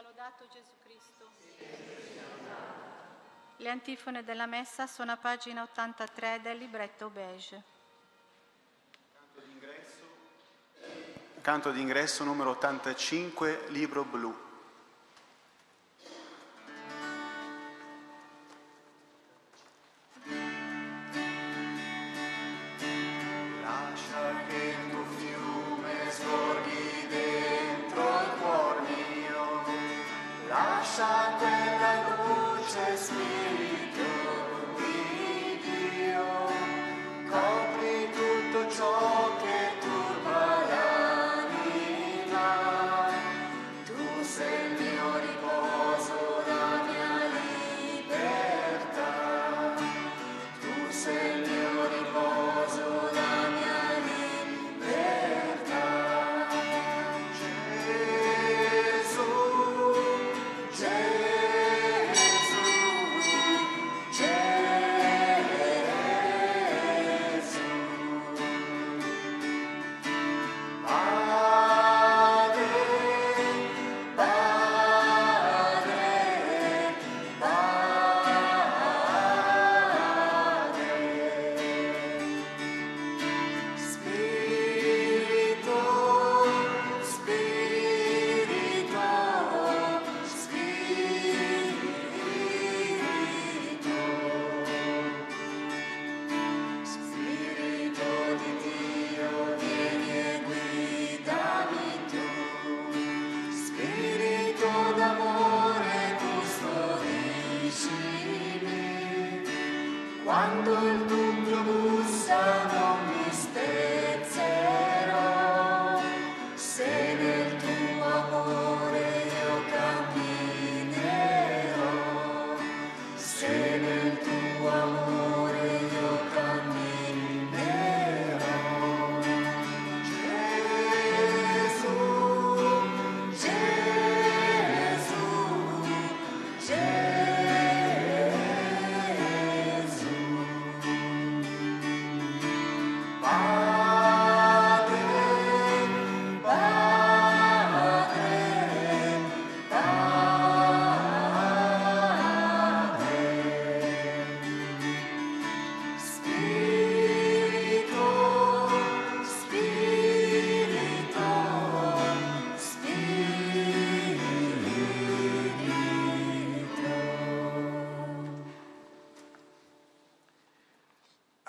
sia lodato Gesù Cristo. Le antifone della messa sono a pagina 83 del libretto beige. Canto d'ingresso numero 85, libro blu.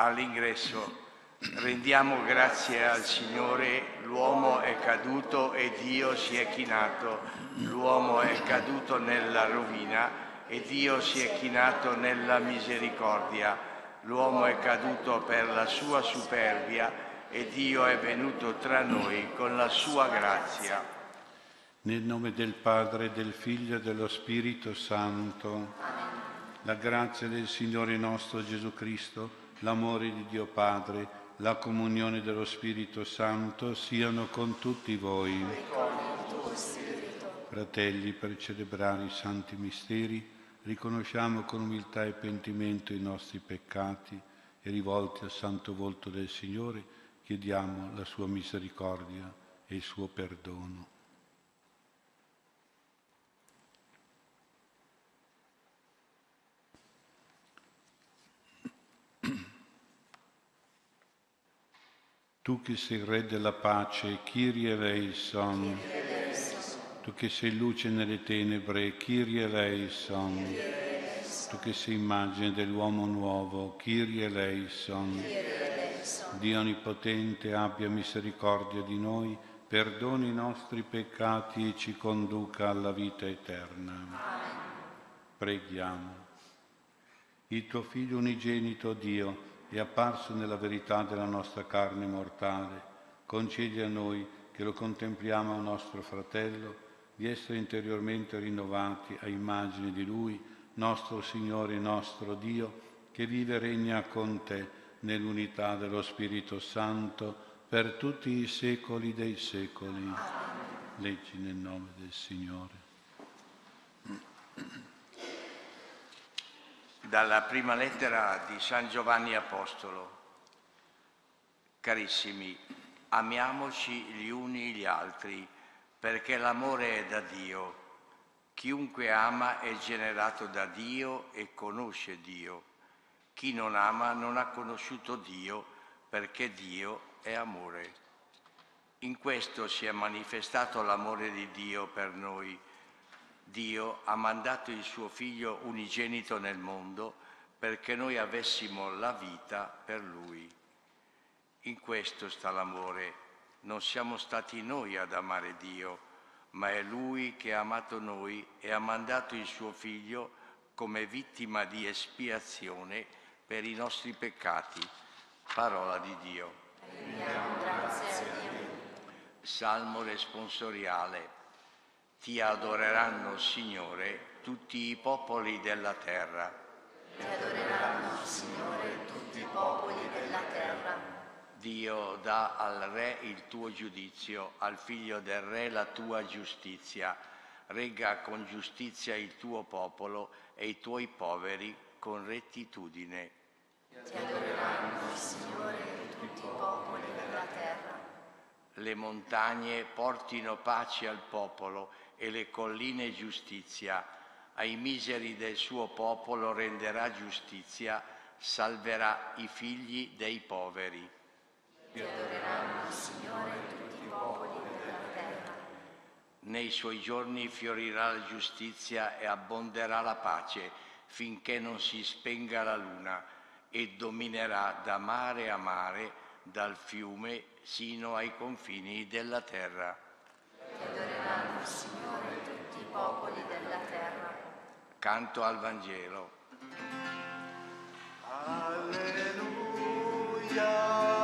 All'ingresso. Rendiamo grazie al Signore, l'uomo è caduto e Dio si è chinato, l'uomo è caduto nella rovina e Dio si è chinato nella misericordia, l'uomo è caduto per la sua superbia e Dio è venuto tra noi con la sua grazia. Nel nome del Padre, del Figlio e dello Spirito Santo, la grazia del Signore nostro Gesù Cristo, l'amore di Dio Padre, la comunione dello Spirito Santo siano con tutti voi. Fratelli, per celebrare i santi misteri, riconosciamo con umiltà e pentimento i nostri peccati e rivolti al santo volto del Signore chiediamo la sua misericordia e il suo perdono. Tu che sei Re della pace, Kyrie eleison. Tu che sei luce nelle tenebre, Kyrie eleison. Tu che sei immagine dell'uomo nuovo, Kyrie eleison. Dio Onnipotente abbia misericordia di noi, perdoni i nostri peccati e ci conduca alla vita eterna. Preghiamo. Il tuo Figlio unigenito Dio, è apparso nella verità della nostra carne mortale, concedi a noi, che lo contempliamo nostro fratello, di essere interiormente rinnovati a immagine di Lui, nostro Signore e nostro Dio, che vive e regna con te nell'unità dello Spirito Santo per tutti i secoli dei secoli. Leggi nel nome del Signore. Dalla prima lettera di San Giovanni Apostolo. Carissimi, amiamoci gli uni gli altri, perché l'amore è da Dio. Chiunque ama è generato da Dio e conosce Dio. Chi non ama non ha conosciuto Dio perché Dio è amore. In questo si è manifestato l'amore di Dio per noi. Dio ha mandato il suo Figlio unigenito nel mondo perché noi avessimo la vita per Lui. In questo sta l'amore. Non siamo stati noi ad amare Dio, ma è Lui che ha amato noi e ha mandato il suo Figlio come vittima di espiazione per i nostri peccati. Parola di Dio. Salmo responsoriale. Ti adoreranno, Signore, tutti i popoli della terra. Ti adoreranno, Signore, tutti i popoli della terra. Dio dà al Re il tuo giudizio, al figlio del Re la tua giustizia. Regga con giustizia il tuo popolo e i tuoi poveri con rettitudine. Ti adoreranno, Signore, tutti i popoli della terra. Le montagne portino pace al popolo e le colline giustizia. Ai miseri del suo popolo renderà giustizia, salverà i figli dei poveri. Ti adoreranno, Signore, tutti i popoli della terra. Nei suoi giorni fiorirà la giustizia e abbonderà la pace finché non si spenga la luna e dominerà da mare a mare, dal fiume sino ai confini della terra. Ti adoreranno, Signore, popoli della terra. Canto al Vangelo. Il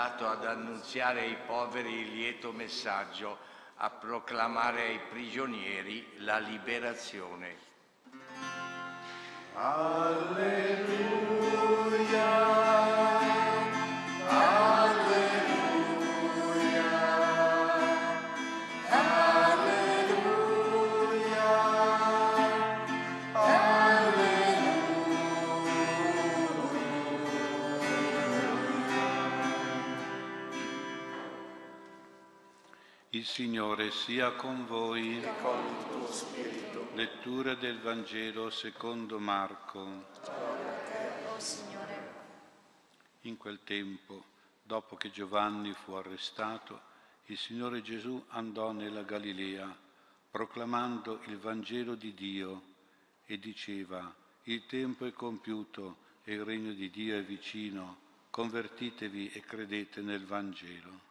mandato ad annunziare ai poveri il lieto messaggio, a proclamare ai prigionieri la liberazione. Il Signore sia con voi. Lettura del Vangelo secondo Marco. Oh, Signore, In quel tempo, dopo che Giovanni fu arrestato, il Signore Gesù andò nella Galilea, proclamando il Vangelo di Dio e diceva, il tempo è compiuto e il regno di Dio è vicino, convertitevi e credete nel Vangelo.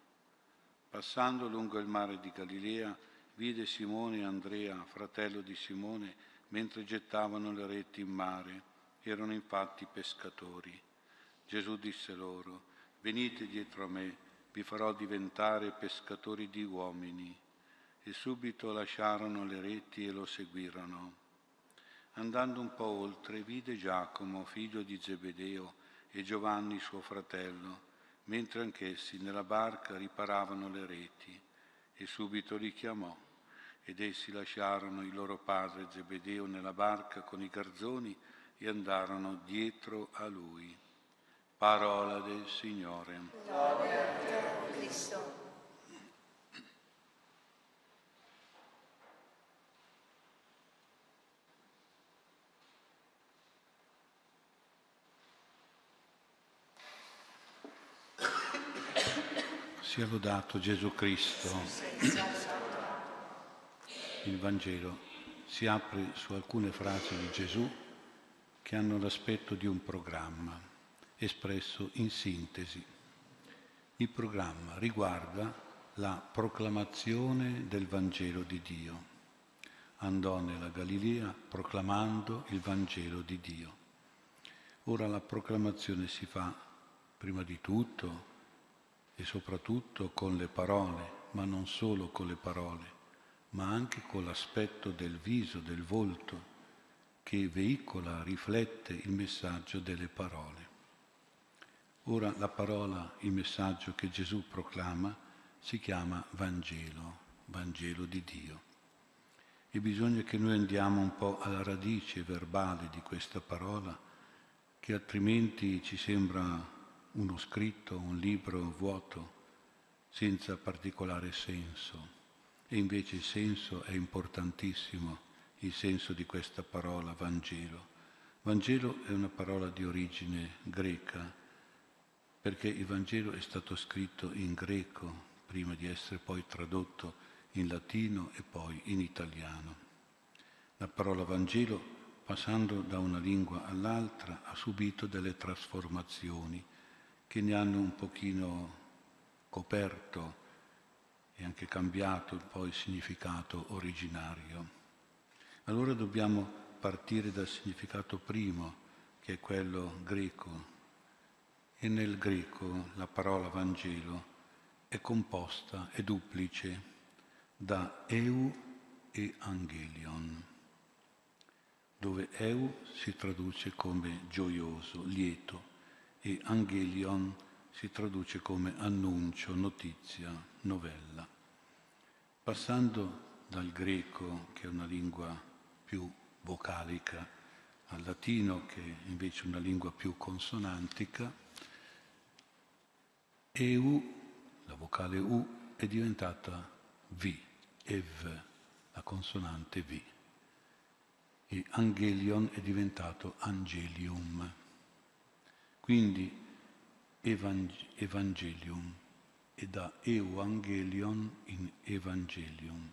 Passando lungo il mare di Galilea, vide Simone e Andrea, fratello di Simone, mentre gettavano le reti in mare. Erano infatti pescatori. Gesù disse loro, venite dietro a me, vi farò diventare pescatori di uomini. E subito lasciarono le reti e lo seguirono. Andando un po' oltre, vide Giacomo, figlio di Zebedeo, e Giovanni suo fratello, mentre anch'essi nella barca riparavano le reti, e subito li chiamò. Ed essi lasciarono il loro padre Zebedeo nella barca con i garzoni e andarono dietro a lui. Parola del Signore. lode a te, Cristo. Sia lodato Gesù Cristo. Il Vangelo si apre su alcune frasi di Gesù che hanno l'aspetto di un programma espresso in sintesi. Il programma riguarda la proclamazione del Vangelo di Dio. Andò nella Galilea proclamando il Vangelo di Dio. Ora la proclamazione si fa prima di tutto e soprattutto con le parole, ma non solo con le parole, ma anche con l'aspetto del viso, del volto, che veicola, riflette il messaggio delle parole. Ora la parola, il messaggio che Gesù proclama si chiama Vangelo, Vangelo di Dio. E bisogna che noi andiamo un po' alla radice verbale di questa parola, che altrimenti ci sembra uno scritto, un libro vuoto, senza particolare senso. E invece il senso è importantissimo, il senso di questa parola Vangelo. Vangelo è una parola di origine greca, perché il Vangelo è stato scritto in greco prima di essere poi tradotto in latino e poi in italiano. La parola Vangelo, passando da una lingua all'altra, ha subito delle trasformazioni che ne hanno un pochino coperto e anche cambiato un po' il significato originario. Allora dobbiamo partire dal significato primo, che è quello greco. E nel greco la parola Vangelo è composta, è duplice, da eu e angelion, dove eu si traduce come gioioso, lieto, e angelion si traduce come annuncio, notizia, novella. Passando dal greco, che è una lingua più vocalica, al latino, che è invece una lingua più consonantica, EU, la vocale U, è diventata V, EV, la consonante V. E angelion è diventato angelium. Quindi evangelium e da evangelion in evangelium.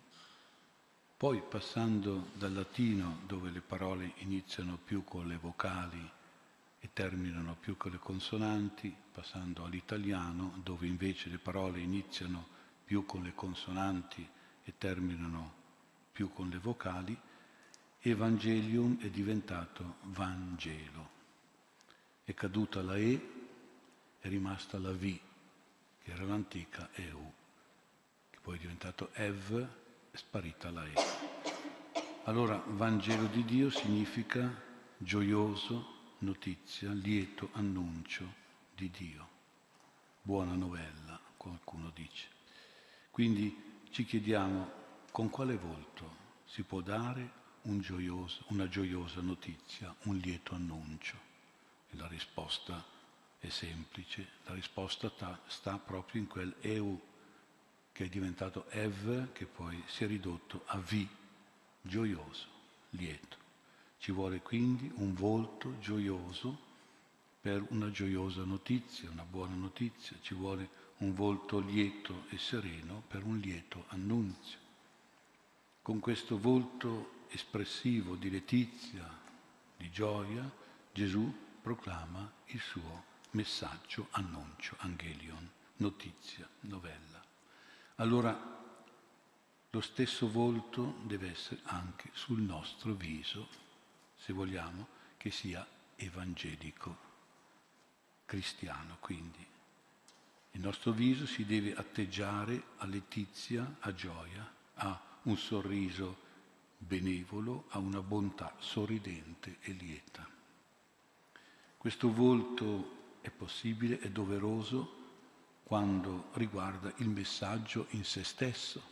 Poi passando dal latino, dove le parole iniziano più con le vocali e terminano più con le consonanti, passando all'italiano, dove invece le parole iniziano più con le consonanti e terminano più con le vocali, Evangelium è diventato Vangelo è caduta la E, è rimasta la V, che era l'antica EU, che poi è diventato EV, è sparita la E. Allora, Vangelo di Dio significa gioioso, notizia, lieto annuncio di Dio. Buona novella, qualcuno dice. Quindi ci chiediamo con quale volto si può dare un gioioso, una gioiosa notizia, un lieto annuncio. La risposta è semplice, la risposta ta, sta proprio in quel EU che è diventato Ev, che poi si è ridotto a V, gioioso, lieto. Ci vuole quindi un volto gioioso per una gioiosa notizia, una buona notizia, ci vuole un volto lieto e sereno per un lieto annunzio. Con questo volto espressivo di letizia, di gioia, Gesù proclama il suo messaggio, annuncio, angelion, notizia, novella. Allora lo stesso volto deve essere anche sul nostro viso, se vogliamo che sia evangelico, cristiano quindi. Il nostro viso si deve atteggiare a letizia, a gioia, a un sorriso benevolo, a una bontà sorridente e lieta. Questo volto è possibile, è doveroso quando riguarda il messaggio in se stesso,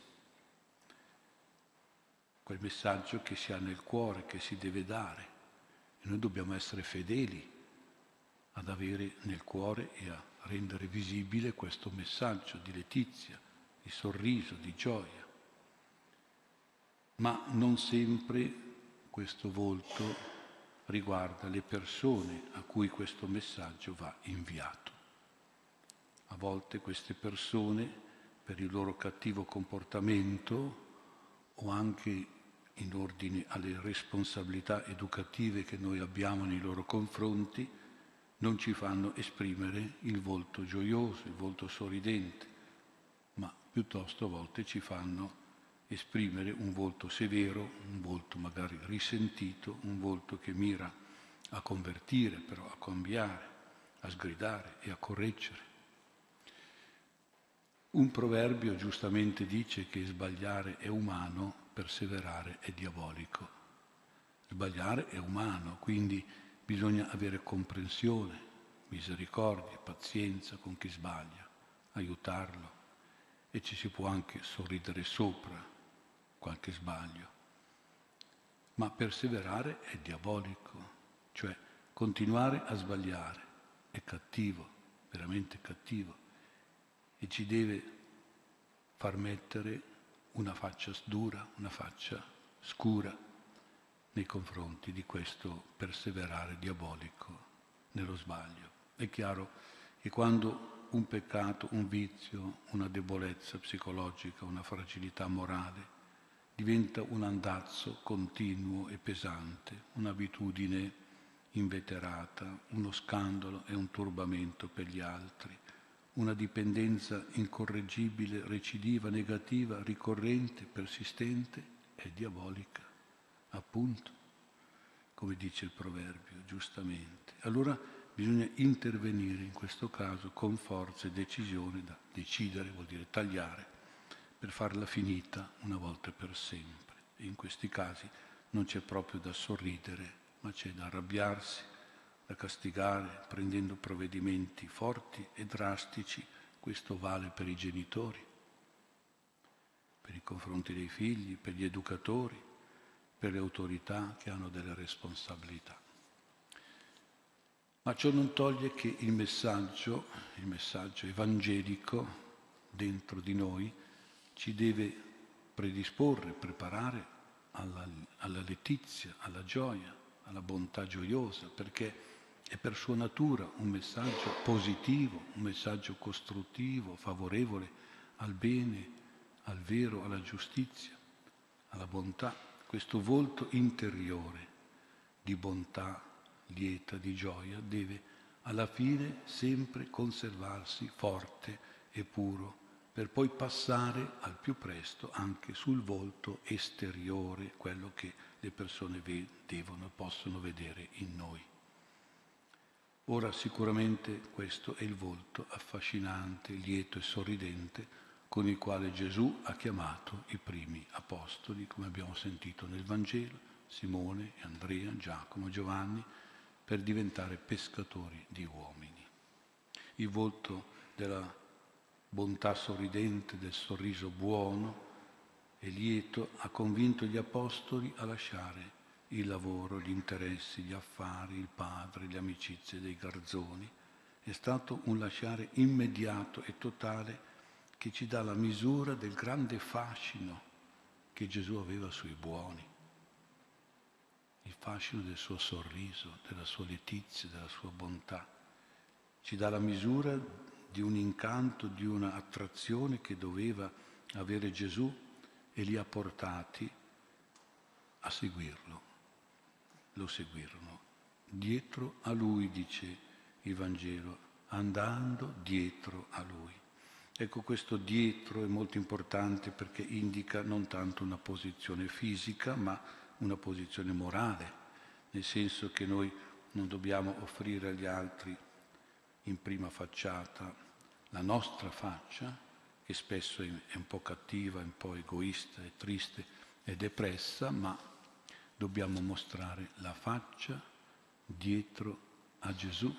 quel messaggio che si ha nel cuore, che si deve dare. E noi dobbiamo essere fedeli ad avere nel cuore e a rendere visibile questo messaggio di letizia, di sorriso, di gioia. Ma non sempre questo volto riguarda le persone a cui questo messaggio va inviato. A volte queste persone, per il loro cattivo comportamento o anche in ordine alle responsabilità educative che noi abbiamo nei loro confronti, non ci fanno esprimere il volto gioioso, il volto sorridente, ma piuttosto a volte ci fanno esprimere un volto severo, un volto magari risentito, un volto che mira a convertire, però a cambiare, a sgridare e a correggere. Un proverbio giustamente dice che sbagliare è umano, perseverare è diabolico. Sbagliare è umano, quindi bisogna avere comprensione misericordia, pazienza con chi sbaglia, aiutarlo e ci si può anche sorridere sopra qualche sbaglio. Ma perseverare è diabolico, cioè continuare a sbagliare è cattivo, veramente cattivo e ci deve far mettere una faccia dura, una faccia scura nei confronti di questo perseverare diabolico nello sbaglio. È chiaro che quando un peccato, un vizio, una debolezza psicologica, una fragilità morale diventa un andazzo continuo e pesante, un'abitudine inveterata, uno scandalo e un turbamento per gli altri, una dipendenza incorreggibile, recidiva, negativa, ricorrente, persistente, è diabolica, appunto, come dice il proverbio, giustamente. Allora bisogna intervenire in questo caso con forza e decisione, da decidere vuol dire tagliare, per farla finita una volta per sempre. In questi casi non c'è proprio da sorridere, ma c'è da arrabbiarsi, da castigare prendendo provvedimenti forti e drastici, questo vale per i genitori, per i confronti dei figli, per gli educatori, per le autorità che hanno delle responsabilità. Ma ciò non toglie che il messaggio, il messaggio evangelico dentro di noi ci deve predisporre, preparare alla, alla letizia, alla gioia, alla bontà gioiosa, perché è per sua natura un messaggio positivo, un messaggio costruttivo, favorevole al bene, al vero, alla giustizia, alla bontà, questo volto interiore di bontà lieta, di gioia, deve alla fine sempre conservarsi forte e puro, per poi passare al più presto anche sul volto esteriore, quello che le persone devono e possono vedere in noi. Ora sicuramente questo è il volto affascinante, lieto e sorridente con il quale Gesù ha chiamato i primi apostoli, come abbiamo sentito nel Vangelo, Simone, Andrea, Giacomo, Giovanni, per diventare pescatori di uomini. Il volto della bontà sorridente, del sorriso buono e lieto ha convinto gli apostoli a lasciare il lavoro, gli interessi, gli affari, il padre, le amicizie dei garzoni. È stato un lasciare immediato e totale che ci dà la misura del grande fascino che Gesù aveva sui buoni, il fascino del suo sorriso, della sua letizia, della sua bontà. Ci dà la misura di un incanto, di un'attrazione che doveva avere Gesù e li ha portati a seguirlo lo seguirono. Dietro a lui, dice il Vangelo, andando dietro a lui. Ecco, questo dietro è molto importante perché indica non tanto una posizione fisica, ma una posizione morale, nel senso che noi non dobbiamo offrire agli altri in prima facciata la nostra faccia, che spesso è un po' cattiva, un po' egoista, è triste e depressa, ma dobbiamo mostrare la faccia dietro a Gesù.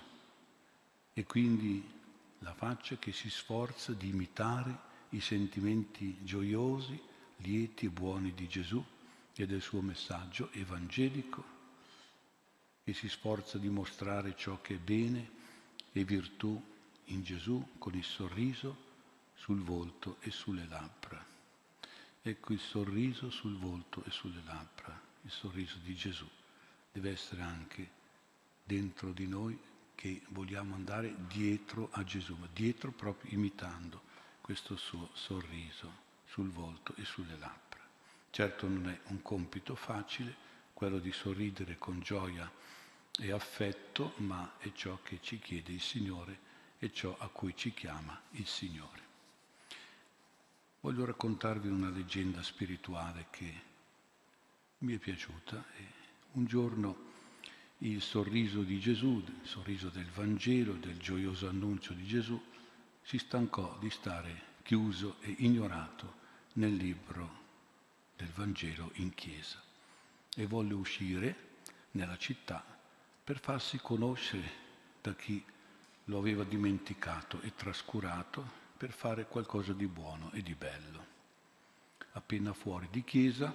E quindi la faccia che si sforza di imitare i sentimenti gioiosi, lieti e buoni di Gesù e del suo messaggio evangelico, che si sforza di mostrare ciò che è bene e virtù in Gesù con il sorriso sul volto e sulle labbra. Ecco il sorriso sul volto e sulle labbra il sorriso di Gesù deve essere anche dentro di noi che vogliamo andare dietro a Gesù, ma dietro proprio imitando questo suo sorriso sul volto e sulle labbra. Certo non è un compito facile quello di sorridere con gioia e affetto, ma è ciò che ci chiede il Signore e ciò a cui ci chiama il Signore. Voglio raccontarvi una leggenda spirituale che mi è piaciuta. Un giorno il sorriso di Gesù, il sorriso del Vangelo, del gioioso annuncio di Gesù, si stancò di stare chiuso e ignorato nel libro del Vangelo in chiesa e volle uscire nella città per farsi conoscere da chi lo aveva dimenticato e trascurato per fare qualcosa di buono e di bello. Appena fuori di chiesa,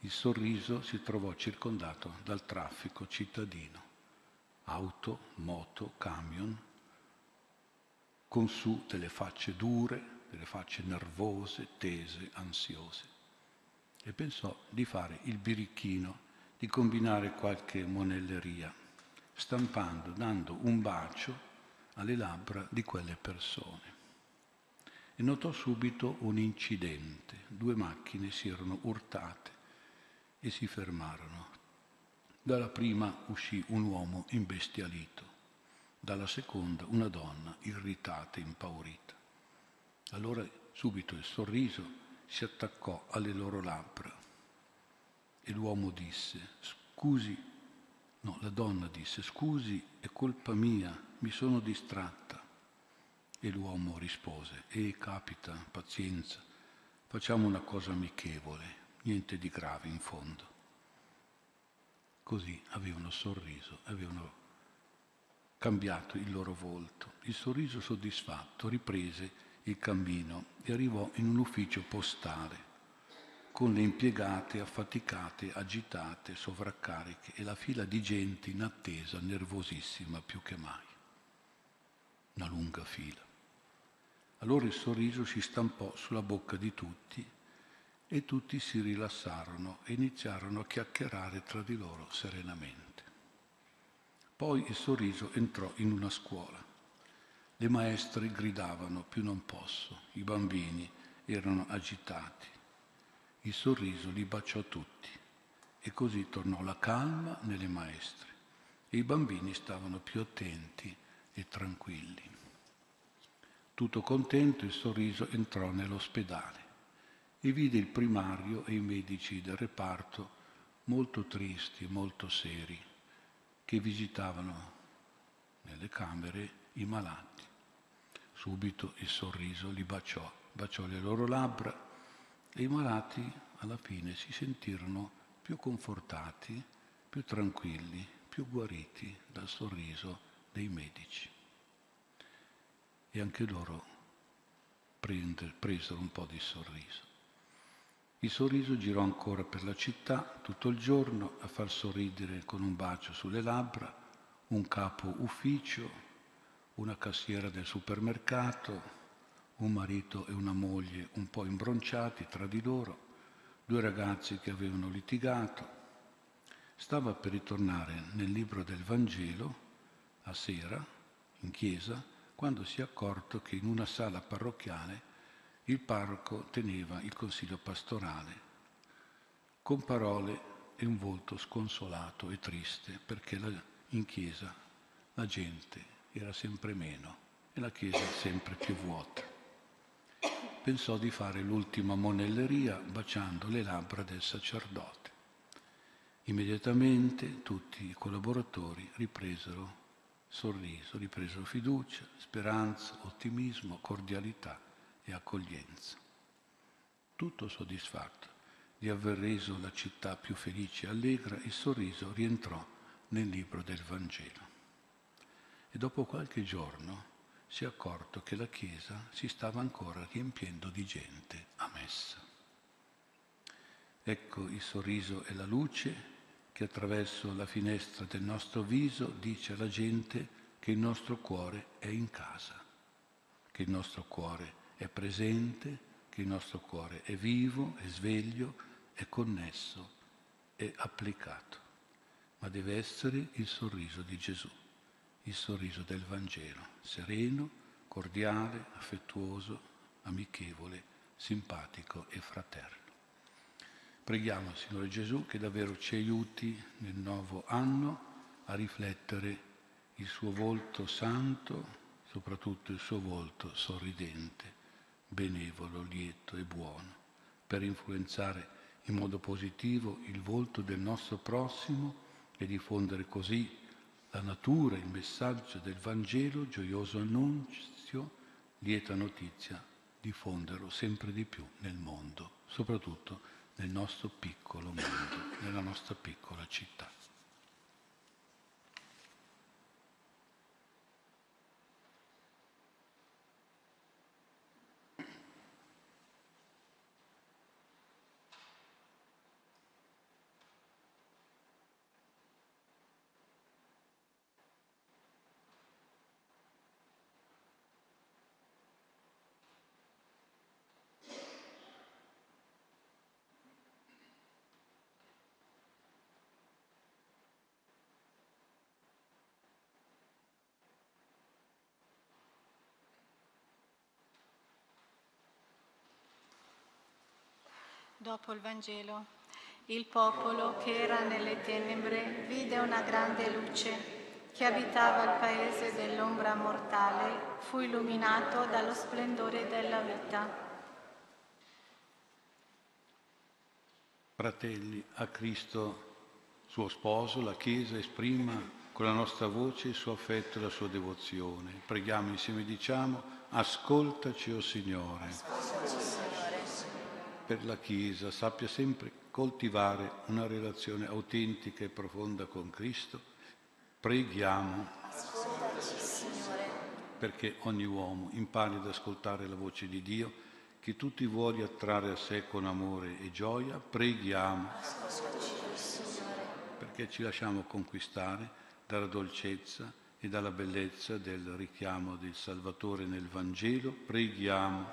il sorriso si trovò circondato dal traffico cittadino, auto, moto, camion, con su delle facce dure, delle facce nervose, tese, ansiose. E pensò di fare il birichino, di combinare qualche monelleria, stampando, dando un bacio alle labbra di quelle persone. E notò subito un incidente. Due macchine si erano urtate e si fermarono. Dalla prima uscì un uomo imbestialito, dalla seconda una donna irritata e impaurita. Allora subito il sorriso si attaccò alle loro labbra e l'uomo disse, scusi, no, la donna disse, scusi, è colpa mia, mi sono distratta. E l'uomo rispose, eh, capita, pazienza, facciamo una cosa amichevole, niente di grave in fondo. Così avevano sorriso, avevano cambiato il loro volto. Il sorriso soddisfatto riprese il cammino e arrivò in un ufficio postale con le impiegate affaticate, agitate, sovraccariche e la fila di gente in attesa, nervosissima più che mai. Una lunga fila. Allora il sorriso si stampò sulla bocca di tutti e tutti si rilassarono e iniziarono a chiacchierare tra di loro serenamente. Poi il sorriso entrò in una scuola. Le maestre gridavano più non posso, i bambini erano agitati. Il sorriso li baciò tutti e così tornò la calma nelle maestre e i bambini stavano più attenti e tranquilli. Tutto contento il sorriso entrò nell'ospedale e vide il primario e i medici del reparto molto tristi, molto seri, che visitavano nelle camere i malati. Subito il sorriso li baciò, baciò le loro labbra e i malati alla fine si sentirono più confortati, più tranquilli, più guariti dal sorriso dei medici. E anche loro presero un po' di sorriso. Il sorriso girò ancora per la città tutto il giorno a far sorridere con un bacio sulle labbra un capo ufficio, una cassiera del supermercato, un marito e una moglie un po' imbronciati tra di loro, due ragazzi che avevano litigato. Stava per ritornare nel libro del Vangelo a sera, in chiesa, quando si è accorto che in una sala parrocchiale il parroco teneva il consiglio pastorale, con parole e un volto sconsolato e triste, perché la, in chiesa la gente era sempre meno e la chiesa sempre più vuota. Pensò di fare l'ultima monelleria baciando le labbra del sacerdote. Immediatamente tutti i collaboratori ripresero sorriso, ripresero fiducia, speranza, ottimismo, cordialità e accoglienza. Tutto soddisfatto di aver reso la città più felice e allegra, il sorriso rientrò nel libro del Vangelo e dopo qualche giorno si è accorto che la chiesa si stava ancora riempiendo di gente a messa. Ecco il sorriso e la luce che attraverso la finestra del nostro viso dice alla gente che il nostro cuore è in casa, che il nostro cuore è presente, che il nostro cuore è vivo, è sveglio, è connesso, è applicato, ma deve essere il sorriso di Gesù il sorriso del Vangelo, sereno, cordiale, affettuoso, amichevole, simpatico e fraterno. Preghiamo, Signore Gesù, che davvero ci aiuti nel nuovo anno a riflettere il suo volto santo, soprattutto il suo volto sorridente, benevolo, lieto e buono, per influenzare in modo positivo il volto del nostro prossimo e diffondere così la natura, il messaggio del Vangelo, gioioso annunzio, lieta notizia, diffonderlo sempre di più nel mondo, soprattutto nel nostro piccolo mondo, nella nostra piccola città. Dopo il Vangelo, il popolo che era nelle tenebre vide una grande luce. Chi abitava il paese dell'ombra mortale fu illuminato dallo splendore della vita. Fratelli, a Cristo, suo sposo, la Chiesa esprima con la nostra voce il suo affetto e la sua devozione. Preghiamo insieme, diciamo, ascoltaci, o oh Signore. Per la Chiesa sappia sempre coltivare una relazione autentica e profonda con Cristo. Preghiamo perché ogni uomo impari ad ascoltare la voce di Dio che tutti vuole attrarre a sé con amore e gioia. Preghiamo perché ci lasciamo conquistare dalla dolcezza e dalla bellezza del richiamo del Salvatore nel Vangelo, preghiamo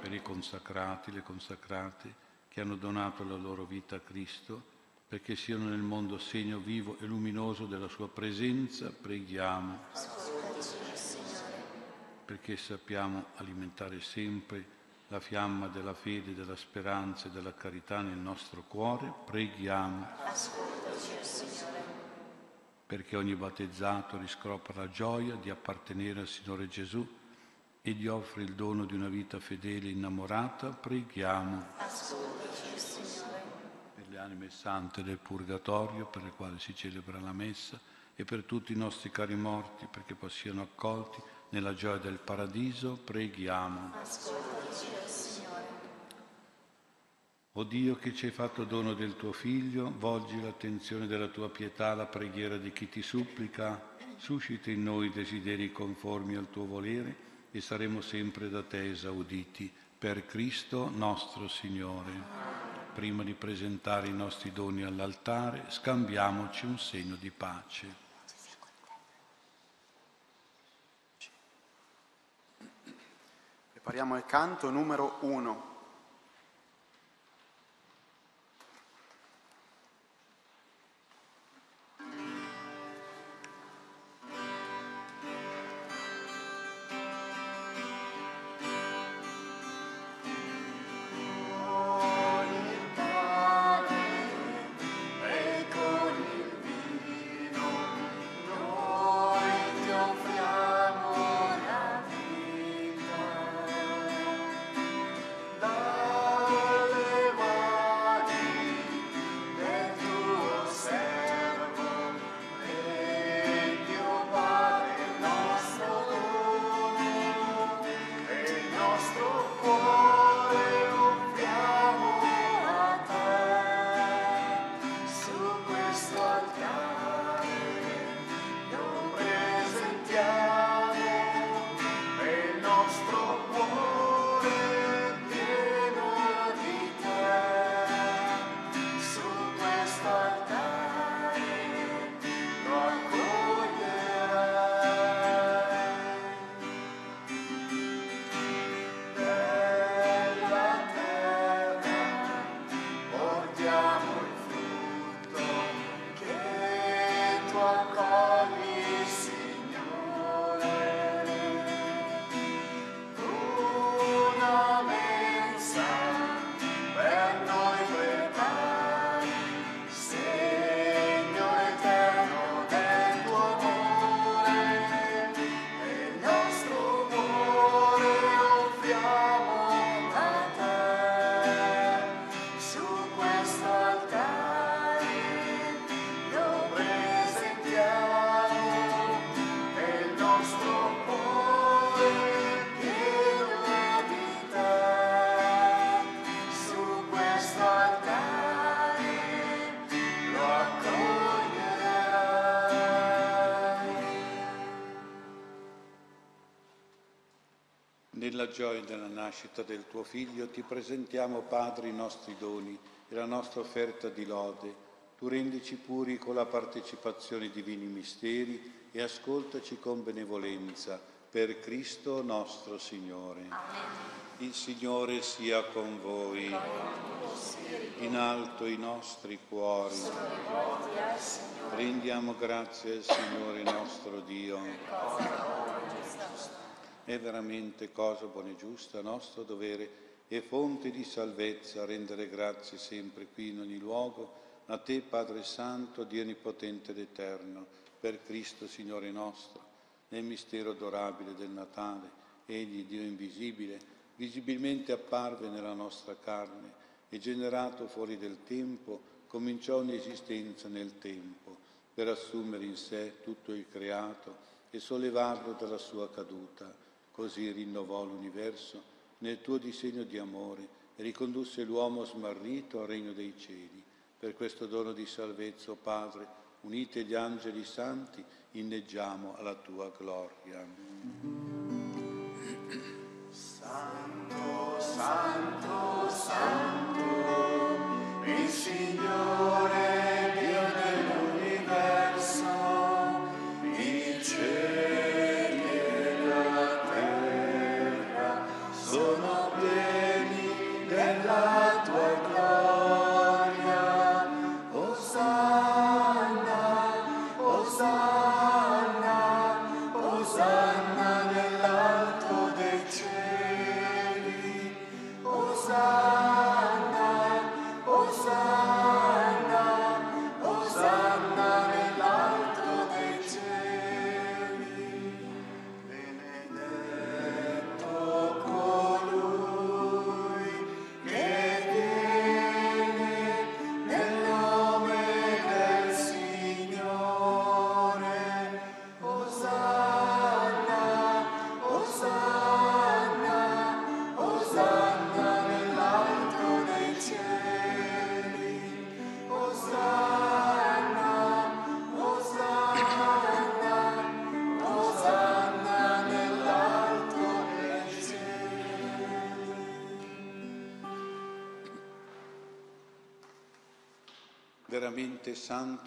per i consacrati, le consacrate che hanno donato la loro vita a Cristo, perché siano nel mondo segno vivo e luminoso della sua presenza, preghiamo. Perché sappiamo alimentare sempre la fiamma della fede, della speranza e della carità nel nostro cuore, preghiamo. Ascoltaci, Signore perché ogni battezzato riscopra la gioia di appartenere al Signore Gesù e gli offre il dono di una vita fedele e innamorata, preghiamo. Ascoltaci, Signore. Per le anime sante del Purgatorio, per le quali si celebra la Messa, e per tutti i nostri cari morti, perché possiano accolti nella gioia del paradiso, preghiamo. Ascoltaci, o Dio che ci hai fatto dono del tuo Figlio, volgi l'attenzione della tua pietà alla preghiera di chi ti supplica, suscita in noi desideri conformi al tuo volere e saremo sempre da te esauditi. Per Cristo nostro Signore. Prima di presentare i nostri doni all'altare, scambiamoci un segno di pace. Prepariamo il canto numero uno. gioia della nascita del tuo Figlio, ti presentiamo, Padre, i nostri doni e la nostra offerta di lode. Tu rendici puri con la partecipazione ai divini misteri e ascoltaci con benevolenza. Per Cristo nostro Signore. Amen. Il Signore sia con voi. In alto i nostri cuori. Rendiamo grazie al Signore nostro Dio. È veramente cosa buona e giusta, nostro dovere e fonte di salvezza, rendere grazie sempre qui in ogni luogo, a te Padre Santo, Dio Onnipotente ed Eterno, per Cristo Signore nostro, nel mistero adorabile del Natale, Egli, Dio invisibile, visibilmente apparve nella nostra carne e generato fuori del tempo, cominciò un'esistenza nel tempo, per assumere in sé tutto il creato e sollevarlo dalla sua caduta. Così rinnovò l'universo nel tuo disegno di amore e ricondusse l'uomo smarrito al regno dei cieli. Per questo dono di salvezza, Padre, unite gli angeli santi, inneggiamo alla tua gloria. Santo, santo, santo, il Signore.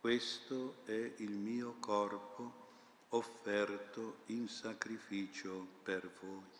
questo è il mio corpo offerto in sacrificio per voi.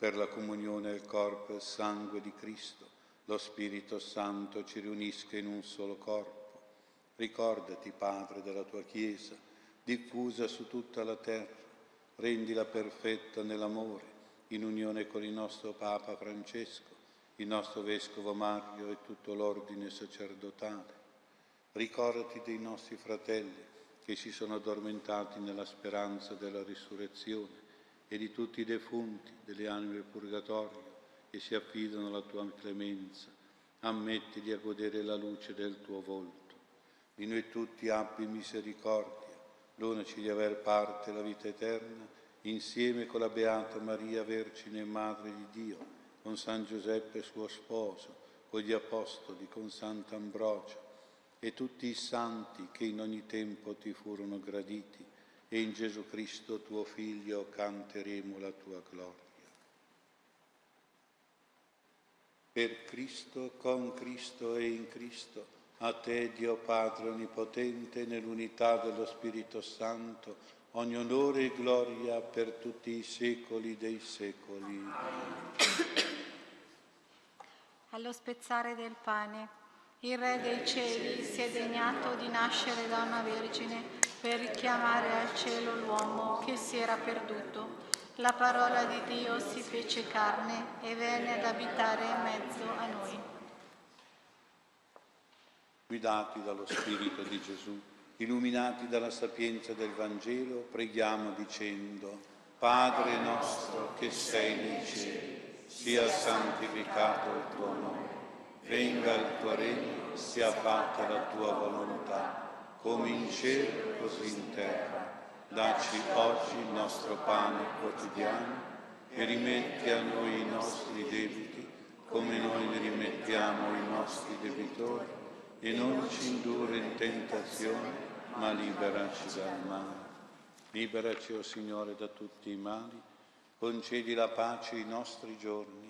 per la comunione al corpo e al sangue di Cristo. Lo Spirito Santo ci riunisca in un solo corpo. Ricordati, Padre, della tua Chiesa, diffusa su tutta la terra, rendila perfetta nell'amore, in unione con il nostro Papa Francesco il nostro Vescovo Mario e tutto l'ordine sacerdotale. Ricordati dei nostri fratelli che si sono addormentati nella speranza della risurrezione e di tutti i defunti delle anime del purgatorio che si affidano alla tua clemenza. Ammettili a godere la luce del tuo volto. Di noi tutti abbi misericordia, donaci di aver parte la vita eterna, insieme con la Beata Maria, Vergine e Madre di Dio con San Giuseppe suo sposo, con gli Apostoli, con Sant'Ambrogio e tutti i santi che in ogni tempo ti furono graditi, e in Gesù Cristo tuo Figlio canteremo la tua gloria. Per Cristo, con Cristo e in Cristo, a te Dio Padre Onnipotente, nell'unità dello Spirito Santo, ogni onore e gloria per tutti i secoli dei secoli. Allo spezzare del pane, il Re dei cieli si è degnato di nascere da una vergine per richiamare al cielo l'uomo che si era perduto. La parola di Dio si fece carne e venne ad abitare in mezzo a noi. Guidati dallo Spirito di Gesù illuminati dalla sapienza del Vangelo, preghiamo dicendo, Padre nostro che sei nei cieli, sia santificato il tuo nome, venga il tuo regno, sia fatta la tua volontà, come in cielo così in terra. Dacci oggi il nostro pane quotidiano e rimetti a noi i nostri debiti, come noi ne rimettiamo i nostri debitori, e non ci indurre in tentazione, ma liberaci dal male. Liberaci, o oh Signore, da tutti i mali, concedi la pace ai nostri giorni,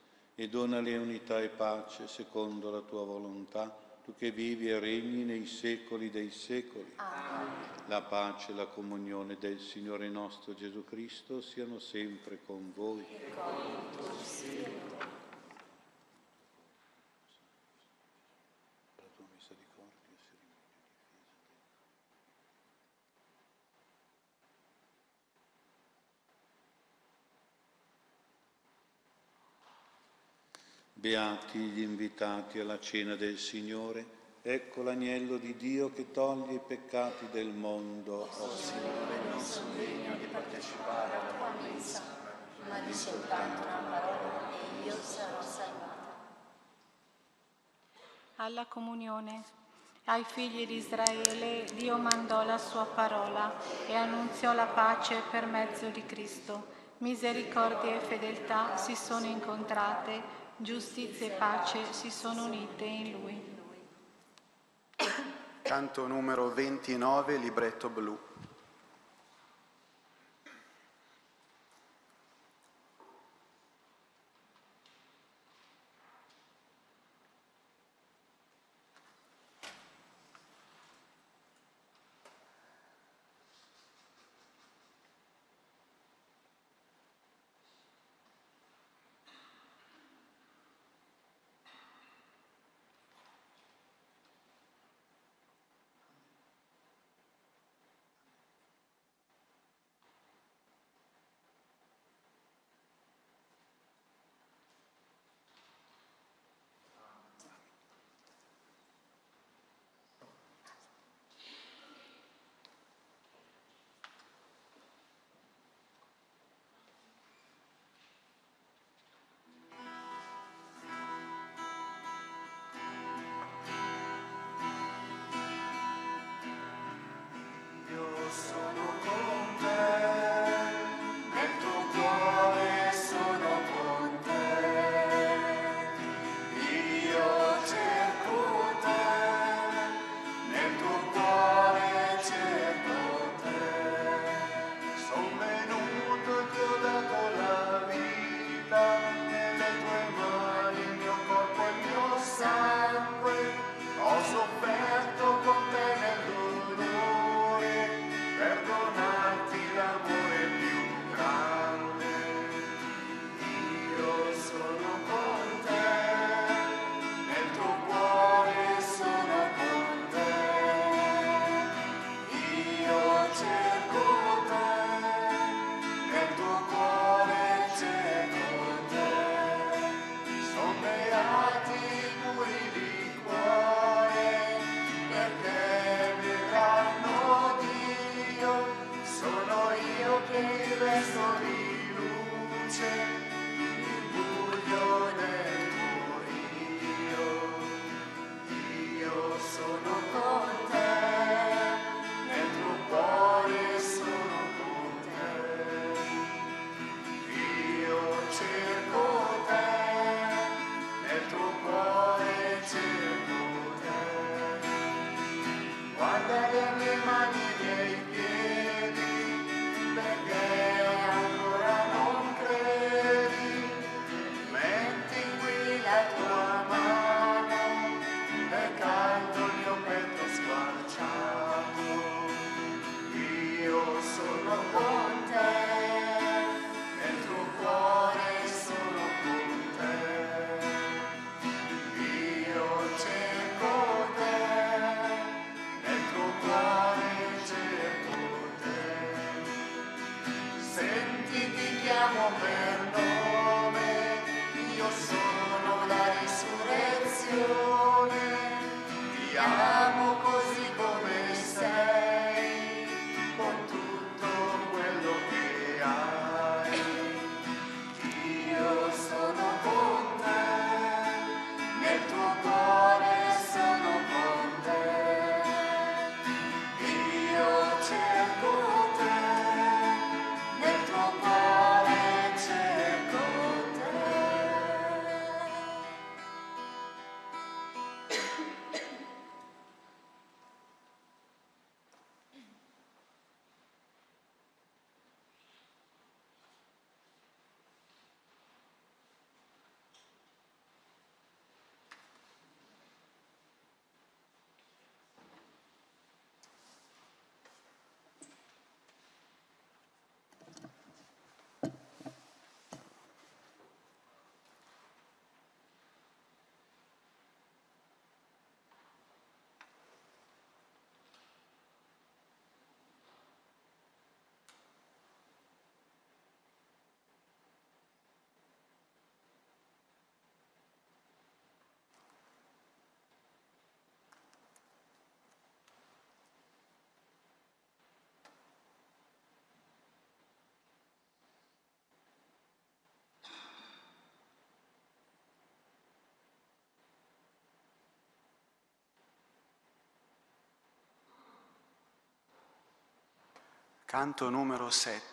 E donale unità e pace secondo la tua volontà, tu che vivi e regni nei secoli dei secoli. Amen. La pace e la comunione del Signore nostro Gesù Cristo siano sempre con voi. E con il tuo spirito. Beati gli invitati alla cena del Signore, ecco l'agnello di Dio che toglie i peccati del mondo. Oh Signore, non sono degno di partecipare alla tua messa, ma di soltanto una parola e io sarò salvata. Alla comunione. Ai figli di Israele Dio mandò la sua parola e annunziò la pace per mezzo di Cristo. Misericordia e fedeltà si sono incontrate giustizia e pace si sono unite in lui. Canto numero 29, libretto blu. Canto numero 7.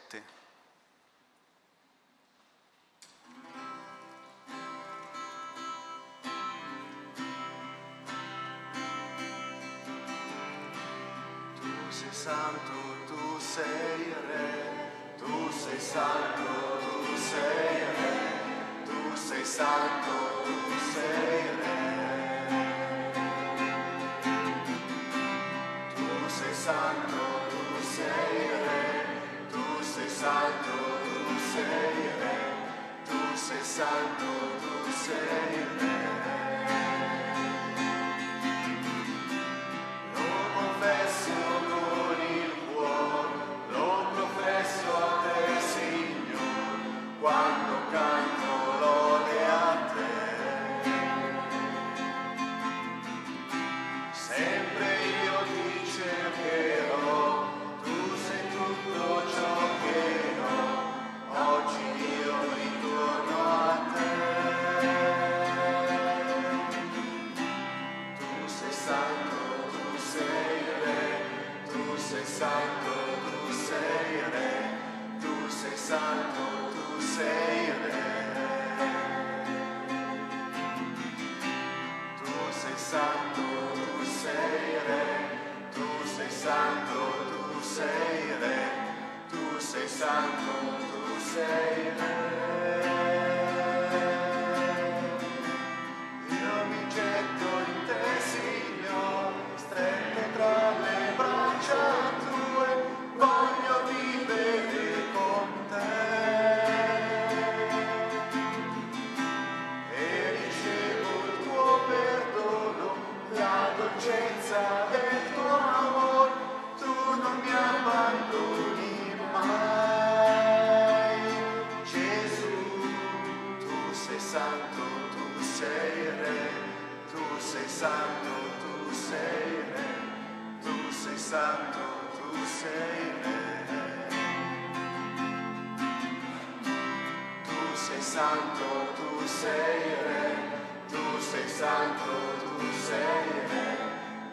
santo, tu sei re,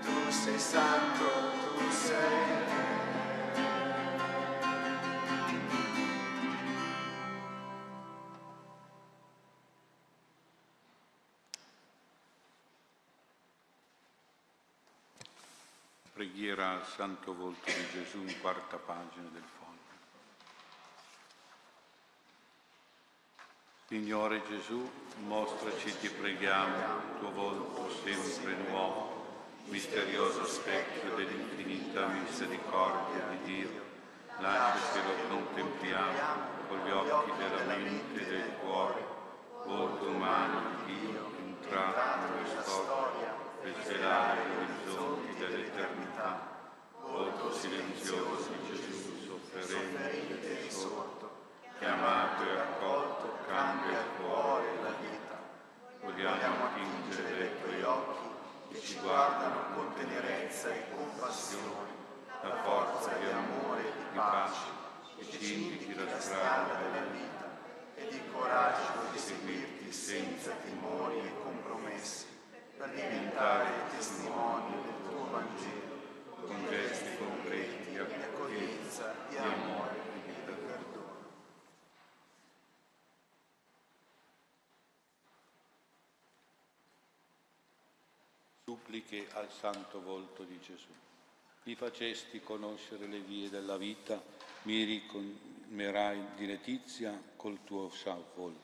tu sei santo, tu sei re. Preghiera al Santo Volto di Gesù, quarta pagina del fondo. Signore Gesù, mostraci, ti preghiamo, tuo volto sempre nuovo, misterioso specchio dell'infinita misericordia di Dio. Lascia che lo contempliamo con gli occhi della mente e del cuore, volto umano di Dio, entrato nella storia per celare gli orizzonti dell'eternità, volto silenzioso di Gesù, sofferente e sordo chiamato e accolto, cambia il cuore e la vita. Vogliamo attingere ai tuoi occhi che ci guardano con tenerezza e compassione, la forza di amore e di pace che ci indichi la strada della vita e di coraggio di seguirti senza timori e compromessi per diventare testimoni del tuo Vangelo con gesti concreti di accoglienza, di amore suppliche al santo volto di Gesù. Mi facesti conoscere le vie della vita, mi ricolmerai di letizia col tuo volto.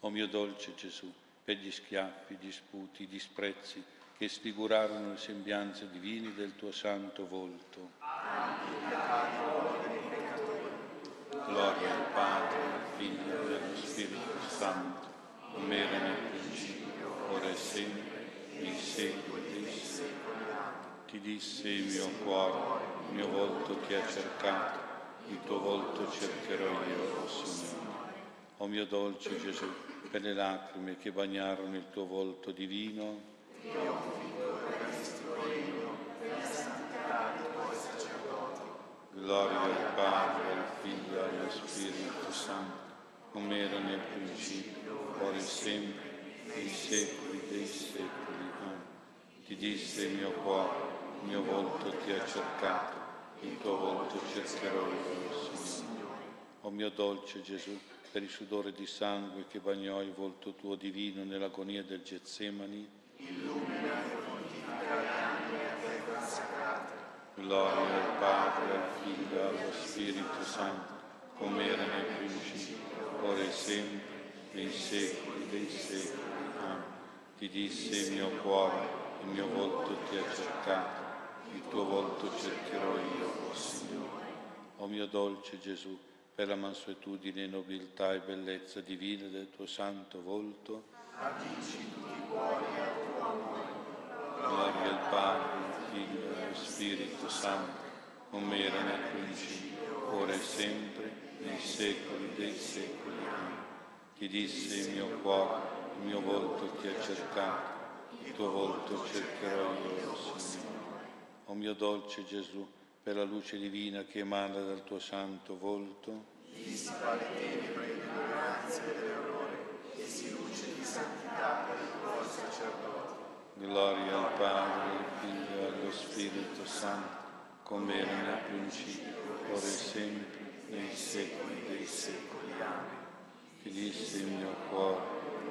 O mio dolce Gesù, per gli schiaffi, gli sputi, i disprezzi che sfigurarono le sembianze divine del tuo santo volto. Gloria al Padre, al Figlio e allo Spirito Santo, come era nel principio, ora e sempre, nei secoli dei secoli. Ti disse il mio cuore, il mio volto ti ha cercato, il tuo volto cercherò io, oh Signore. O mio dolce Gesù, per le lacrime che bagnarono il tuo volto divino. Gloria al Padre, al Figlio e allo Spirito Santo, come era nel principio, ora e sempre, nei secoli dei secoli. Amen. Ti disse il mio cuore, il mio volto ti ha cercato, il tuo volto cercherò io, Signore. O mio dolce Gesù, per il sudore di sangue che bagnò il volto tuo divino nell'agonia del Getsemani. Illumina e fortifica le anime a te consacrate. Gloria al Padre, al Figlio e allo Spirito Santo, come era nel principio, ora e sempre, nei secoli dei secoli. Amen. Ti disse il mio cuore, il mio volto ti ha cercato, il tuo volto cercherò io, o oh Signore. O mio dolce Gesù, per la mansuetudine, nobiltà e bellezza divina del tuo santo volto. Addici tutti i cuori al tuo amore. Gloria al Padre, al Figlio e allo Spirito Santo, come era nel principio, ora e sempre, nei secoli dei secoli. Ti disse il mio cuore, il mio volto ti ha cercato, il tuo volto cercherò io, Signore. O mio dolce Gesù, per la luce divina che emana dal tuo santo volto. Dissipa le tenebre dell'ignoranza e dell'errore e si luce di santità per il tuo sacerdote. Gloria al Padre, al Figlio e allo Spirito Santo, come era nel principio, ora e sempre, nei secoli dei secoli. Amen. Ti disse il mio cuore,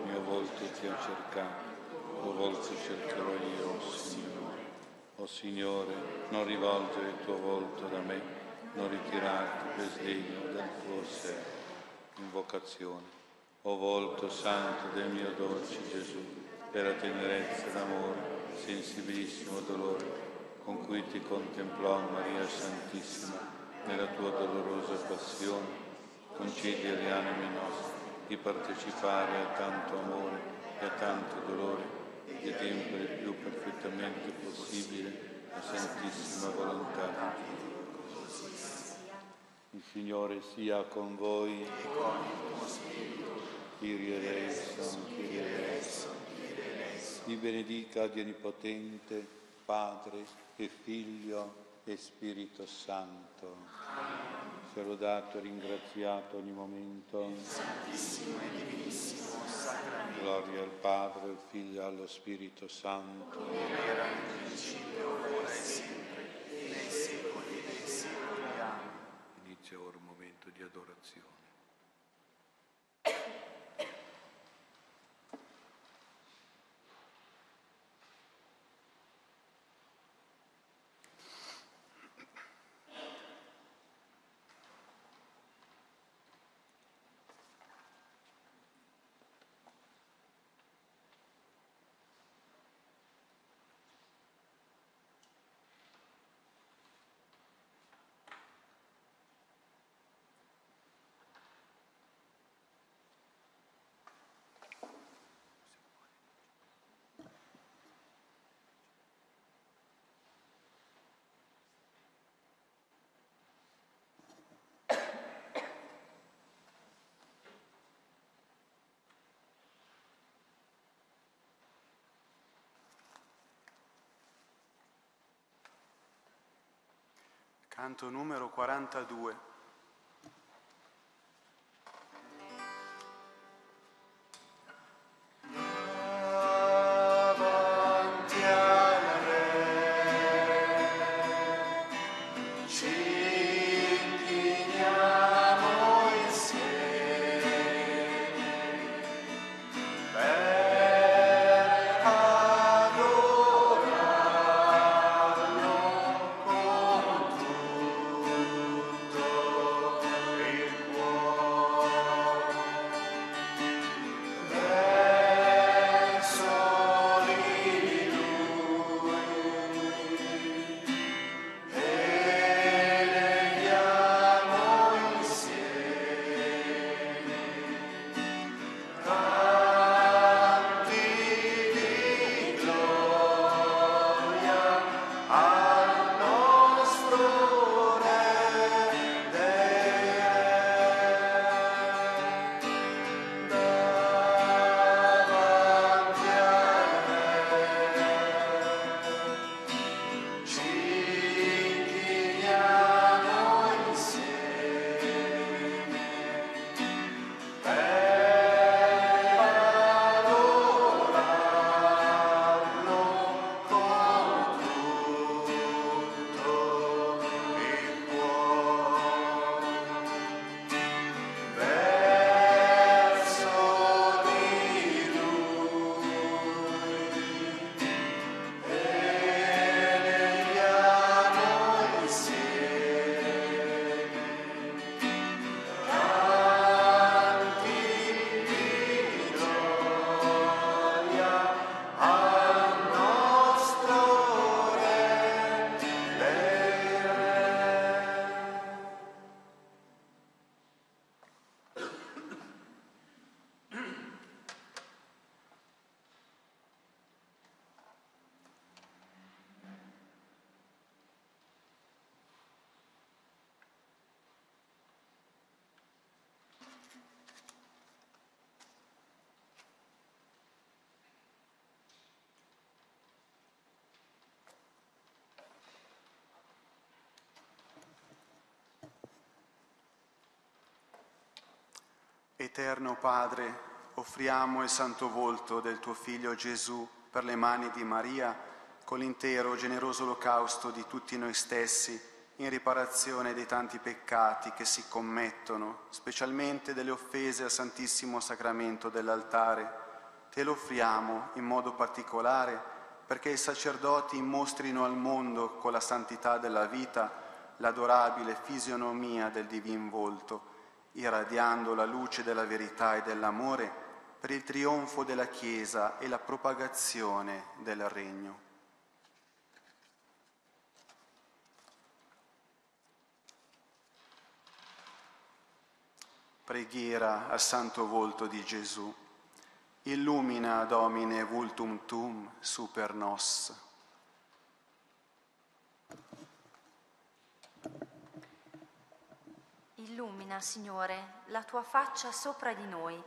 il mio volto ti ha cercato, tuo volto cercherò io, Signore. O Signore, non rivolgere il tuo volto da me, non ritirarti per sdegno del tuo servo. Invocazione. O volto santo del mio dolce Gesù, per la tenerezza d'amore, sensibilissimo dolore, con cui ti contemplò Maria Santissima nella tua dolorosa passione, concedi alle anime nostre di partecipare a tanto amore e a tanto dolore ed empire il più perfettamente possibile la Santissima Volontà di Dio. Il Signore sia con voi. E con il tuo spirito. Kyrie eleison, Kyrie eleison. Vi benedica Dio Onnipotente, Padre e Figlio e Spirito Santo. Amen. Sia lodato e ringraziato ogni momento. Santissimo e divinissimo sacramento. Gloria al Padre, al Figlio e allo Spirito Santo. Come era nel principio, ora e sempre, nei secoli dei secoli. Amen. Inizia ora un momento di adorazione. Canto numero 42. Eterno Padre, offriamo il santo volto del tuo Figlio Gesù per le mani di Maria, con l'intero generoso olocausto di tutti noi stessi, in riparazione dei tanti peccati che si commettono, specialmente delle offese al Santissimo Sacramento dell'altare. Te lo offriamo in modo particolare perché i sacerdoti mostrino al mondo con la santità della vita l'adorabile fisionomia del divin volto irradiando la luce della verità e dell'amore per il trionfo della Chiesa e la propagazione del Regno. Preghiera al santo volto di Gesù. Illumina, Domine, vultum tum super nos. Illumina, Signore, la tua faccia sopra di noi,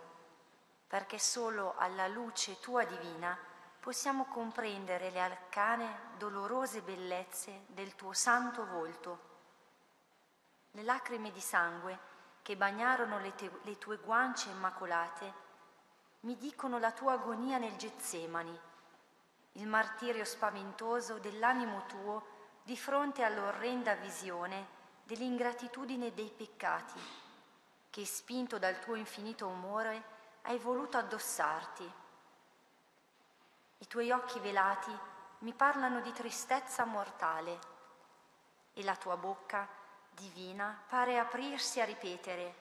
perché solo alla luce tua divina possiamo comprendere le arcane, dolorose bellezze del tuo santo volto. Le lacrime di sangue che bagnarono le, te- le tue guance immacolate mi dicono la tua agonia nel Getsemani, il martirio spaventoso dell'animo tuo di fronte all'orrenda visione dell'ingratitudine dei peccati, che spinto dal tuo infinito umore hai voluto addossarti. I tuoi occhi velati mi parlano di tristezza mortale e la tua bocca divina pare aprirsi a ripetere,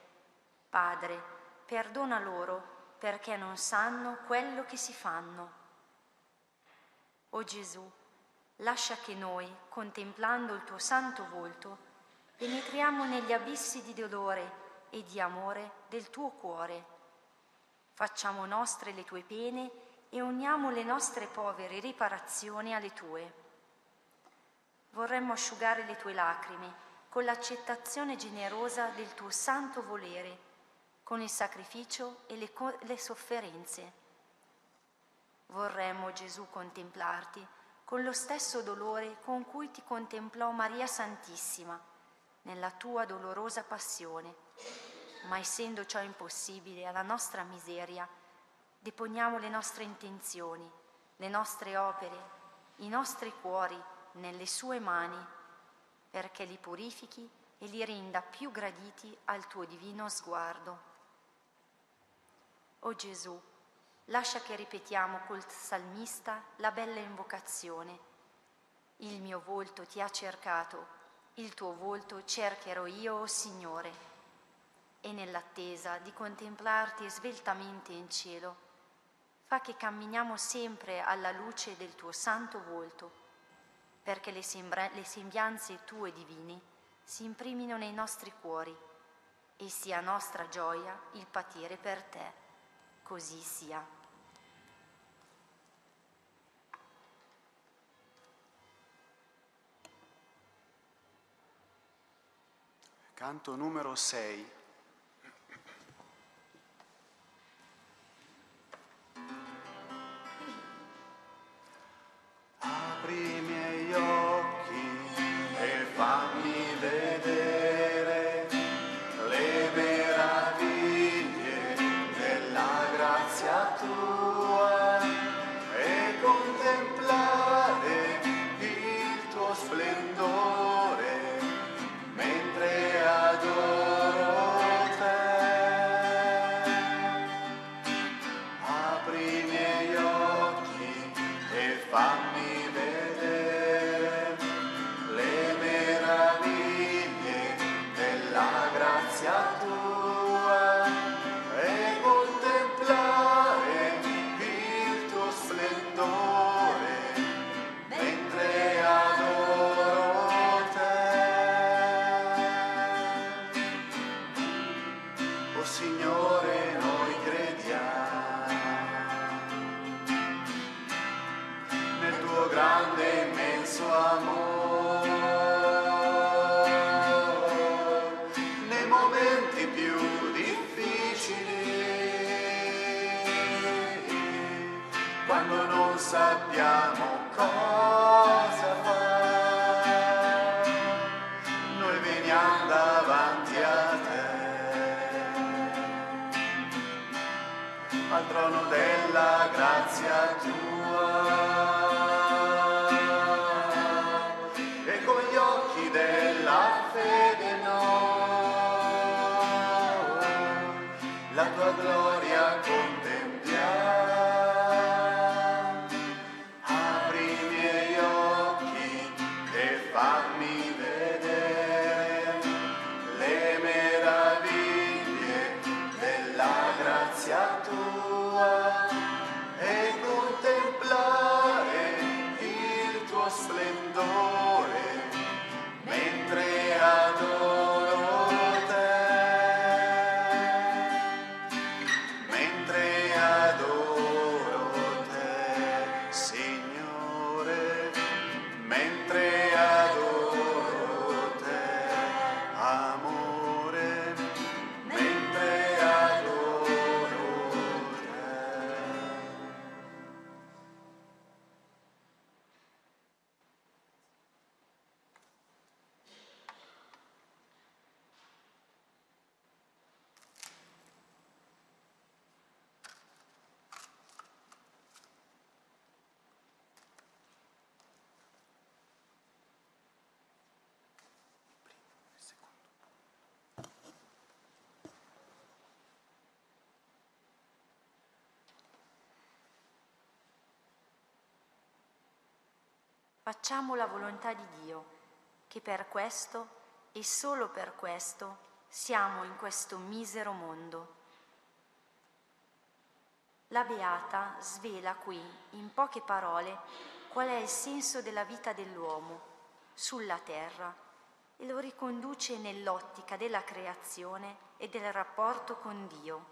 Padre, perdona loro perché non sanno quello che si fanno. O Gesù, lascia che noi, contemplando il tuo santo volto, penetriamo negli abissi di dolore e di amore del tuo cuore. Facciamo nostre le tue pene e uniamo le nostre povere riparazioni alle tue. Vorremmo asciugare le tue lacrime con l'accettazione generosa del tuo santo volere, con il sacrificio e le, co- le sofferenze. Vorremmo, Gesù, contemplarti con lo stesso dolore con cui ti contemplò Maria Santissima nella tua dolorosa passione, ma essendo ciò impossibile alla nostra miseria, deponiamo le nostre intenzioni, le nostre opere, i nostri cuori nelle sue mani, perché li purifichi e li renda più graditi al tuo divino sguardo. O Gesù, lascia che ripetiamo col salmista la bella invocazione. Il mio volto ti ha cercato il tuo volto cercherò io, o oh Signore, e nell'attesa di contemplarti sveltamente in cielo, fa che camminiamo sempre alla luce del tuo santo volto, perché le, sembra- le sembianze tue divine si imprimino nei nostri cuori e sia nostra gioia il patire per te. Così sia. Canto numero 6. Apri patrono della grazia tua. Facciamo la volontà di Dio, che per questo e solo per questo siamo in questo misero mondo. La Beata svela qui, in poche parole, qual è il senso della vita dell'uomo sulla terra e lo riconduce nell'ottica della creazione e del rapporto con Dio.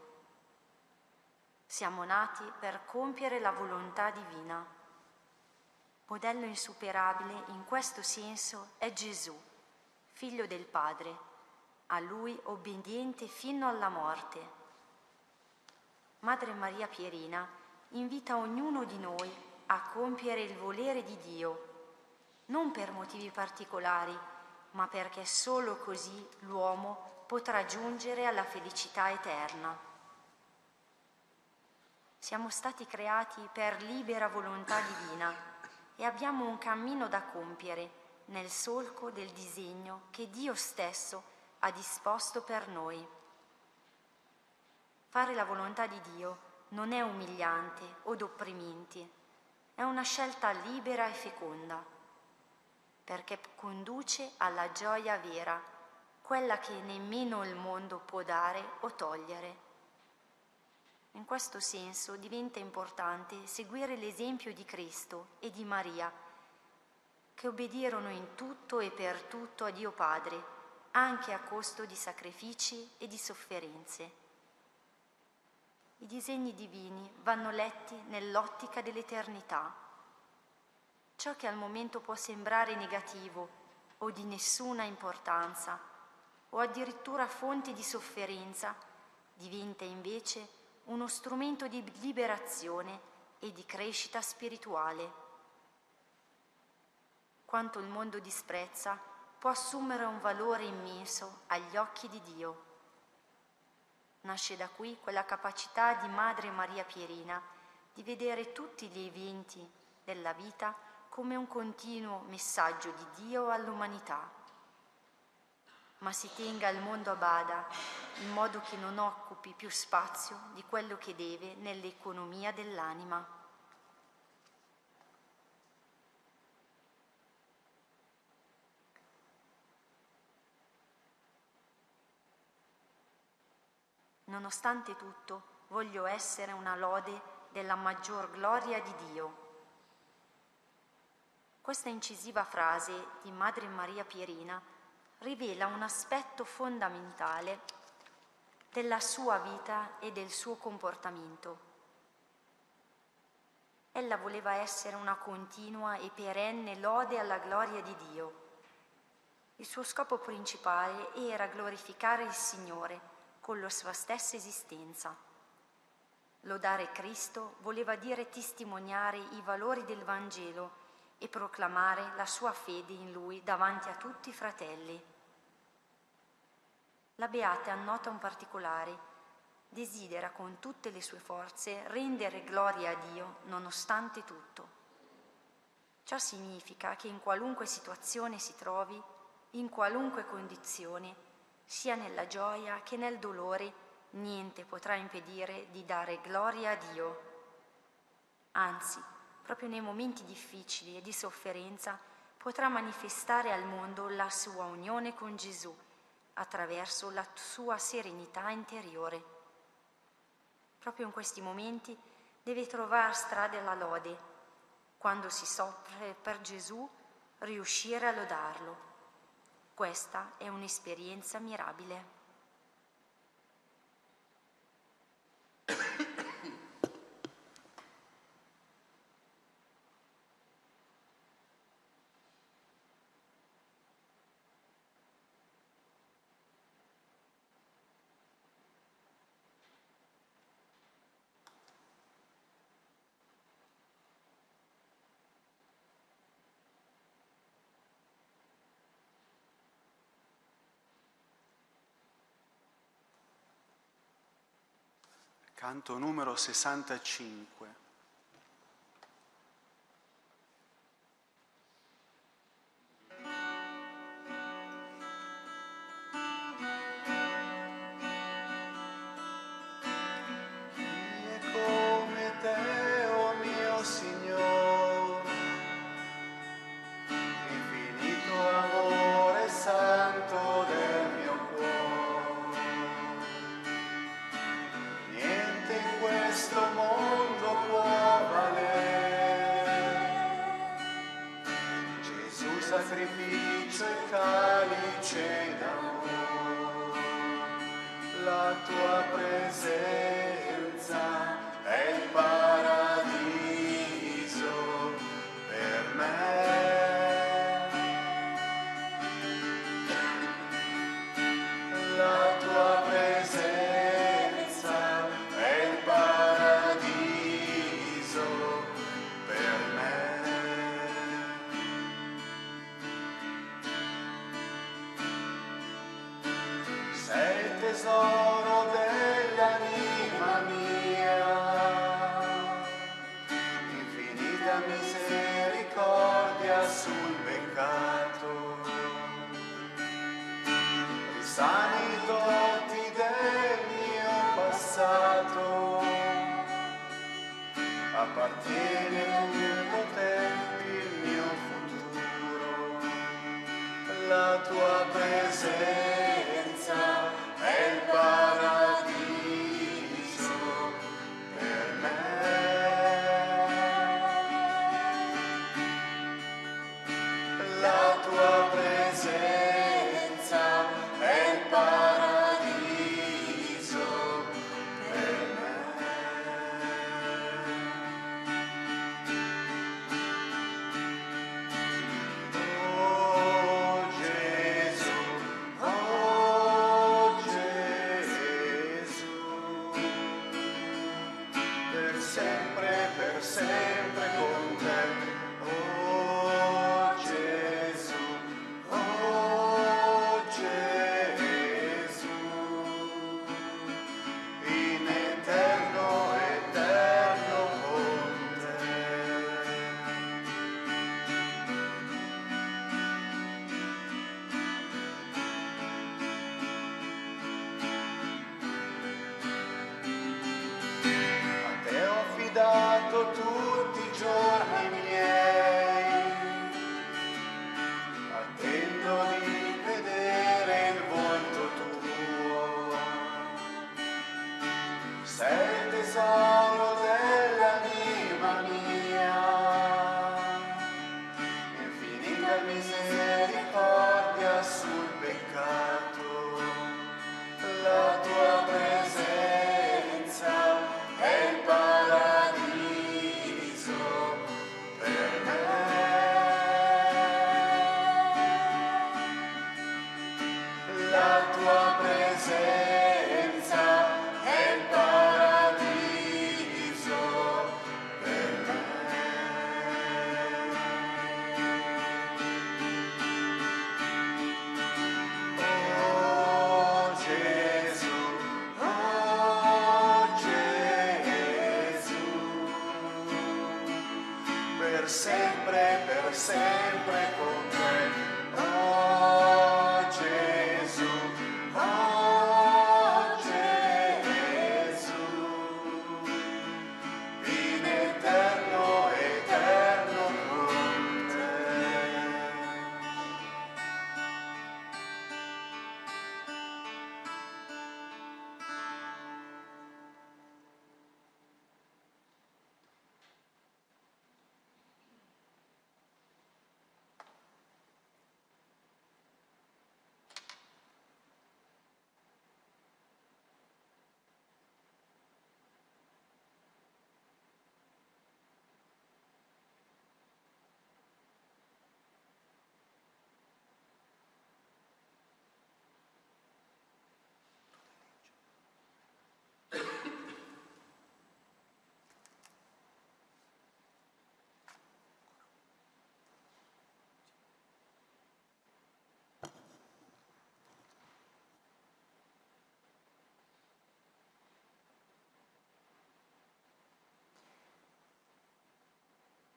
Siamo nati per compiere la volontà divina. Modello insuperabile in questo senso è Gesù, figlio del Padre, a lui obbediente fino alla morte. Madre Maria Pierina invita ognuno di noi a compiere il volere di Dio, non per motivi particolari, ma perché solo così l'uomo potrà giungere alla felicità eterna. Siamo stati creati per libera volontà divina e abbiamo un cammino da compiere nel solco del disegno che Dio stesso ha disposto per noi. Fare la volontà di Dio non è umiliante o opprimente, è una scelta libera e feconda, perché conduce alla gioia vera, quella che nemmeno il mondo può dare o togliere. In questo senso diventa importante seguire l'esempio di Cristo e di Maria, che obbedirono in tutto e per tutto a Dio Padre, anche a costo di sacrifici e di sofferenze. I disegni divini vanno letti nell'ottica dell'eternità. Ciò che al momento può sembrare negativo o di nessuna importanza, o addirittura fonte di sofferenza, diventa invece uno strumento di liberazione e di crescita spirituale. Quanto il mondo disprezza può assumere un valore immenso agli occhi di Dio. Nasce da qui quella capacità di Madre Maria Pierina di vedere tutti gli eventi della vita come un continuo messaggio di Dio all'umanità. Ma si tenga il mondo a bada in modo che non occupi più spazio di quello che deve nell'economia dell'anima. Nonostante tutto, voglio essere una lode della maggior gloria di Dio. Questa incisiva frase di Madre Maria Pierina rivela un aspetto fondamentale della sua vita e del suo comportamento. Ella voleva essere una continua e perenne lode alla gloria di Dio. Il suo scopo principale era glorificare il Signore con la sua stessa esistenza. Lodare Cristo voleva dire testimoniare i valori del Vangelo e proclamare la sua fede in Lui davanti a tutti i fratelli. La Beata annota un particolare. desidera con tutte le sue forze rendere gloria a Dio nonostante tutto. Ciò significa che in qualunque situazione si trovi, in qualunque condizione, sia nella gioia che nel dolore, niente potrà impedire di dare gloria a Dio. Anzi, proprio nei momenti difficili e di sofferenza, potrà manifestare al mondo la sua unione con Gesù attraverso la sua serenità interiore. Proprio in questi momenti deve trovare strada alla lode, quando si soffre per Gesù, riuscire a lodarlo. Questa è un'esperienza mirabile. Canto numero 65.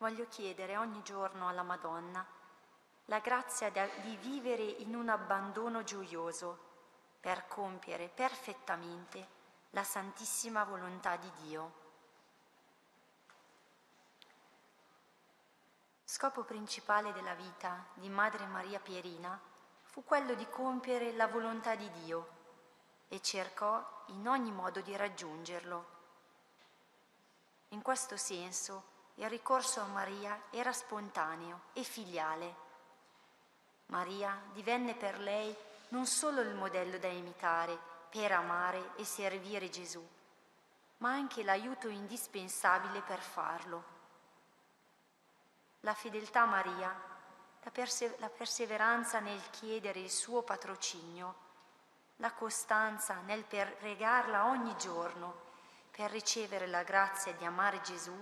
Voglio chiedere ogni giorno alla Madonna la grazia di vivere in un abbandono gioioso per compiere perfettamente la santissima volontà di Dio. Scopo principale della vita di Madre Maria Pierina fu quello di compiere la volontà di Dio e cercò in ogni modo di raggiungerlo. In questo senso il ricorso a Maria era spontaneo e filiale. Maria divenne per lei non solo il modello da imitare per amare e servire Gesù, ma anche l'aiuto indispensabile per farlo. La fedeltà a Maria, la, perse- la perseveranza nel chiedere il suo patrocinio, la costanza nel pregarla ogni giorno per ricevere la grazia di amare Gesù,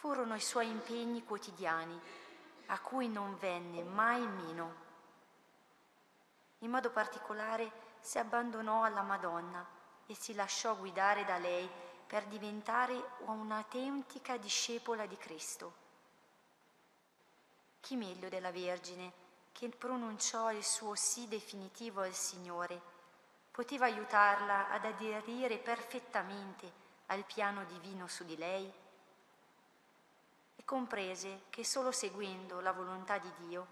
furono i suoi impegni quotidiani a cui non venne mai meno. In modo particolare si abbandonò alla Madonna e si lasciò guidare da lei per diventare un'autentica discepola di Cristo. Chi meglio della Vergine, che pronunciò il suo sì definitivo al Signore, poteva aiutarla ad aderire perfettamente al piano divino su di lei? E comprese che solo seguendo la volontà di Dio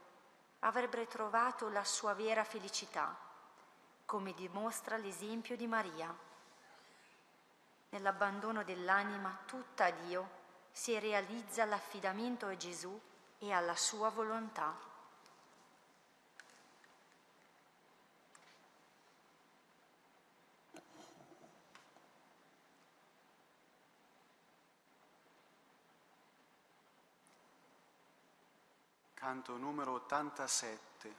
avrebbe trovato la sua vera felicità, come dimostra l'esempio di Maria. Nell'abbandono dell'anima tutta a Dio si realizza l'affidamento a Gesù e alla sua volontà. Canto numero 87.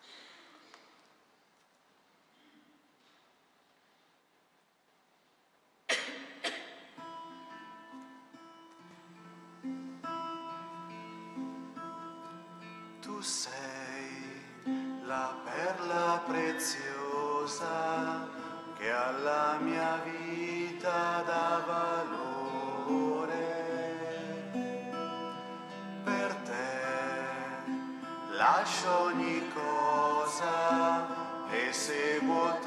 Tu sei la perla preziosa che alla mia ogni cosa e seguo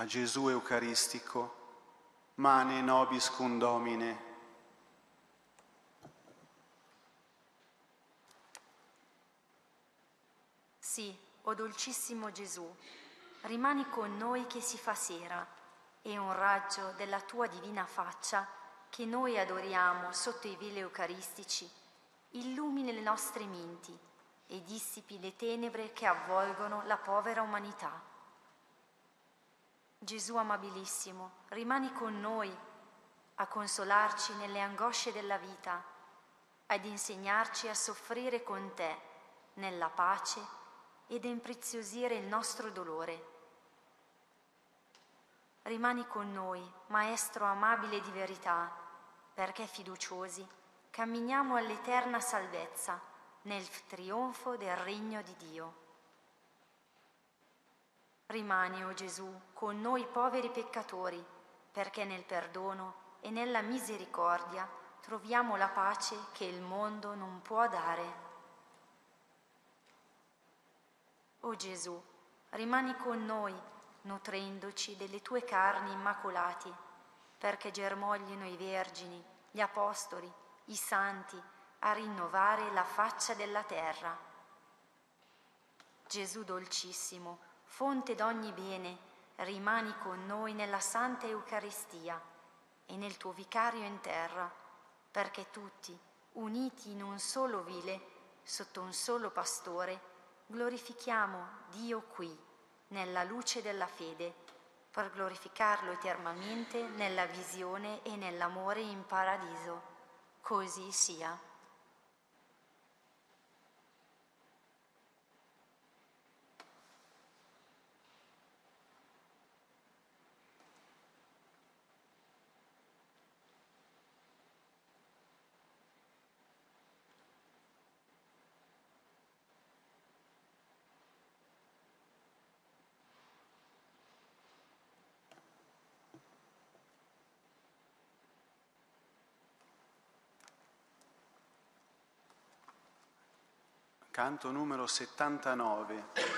a Gesù Eucaristico, mane nobis cum Domine. Sì, o dolcissimo Gesù, rimani con noi che si fa sera e un raggio della tua divina faccia che noi adoriamo sotto i veli eucaristici illumini le nostre menti e dissipi le tenebre che avvolgono la povera umanità. Gesù amabilissimo, rimani con noi a consolarci nelle angosce della vita, ad insegnarci a soffrire con te nella pace ed a impreziosire il nostro dolore. Rimani con noi, Maestro amabile di verità, perché fiduciosi camminiamo all'eterna salvezza nel trionfo del regno di Dio. Rimani, o oh Gesù, con noi poveri peccatori, perché nel perdono e nella misericordia troviamo la pace che il mondo non può dare. O oh Gesù, rimani con noi, nutrendoci delle tue carni immacolate, perché germoglino i vergini, gli apostoli, i santi, a rinnovare la faccia della terra. Gesù dolcissimo, fonte d'ogni bene, rimani con noi nella Santa Eucaristia e nel tuo vicario in terra, perché tutti, uniti in un solo vile, sotto un solo pastore, glorifichiamo Dio qui, nella luce della fede, per glorificarlo eternamente nella visione e nell'amore in paradiso. Così sia. Canto numero 79.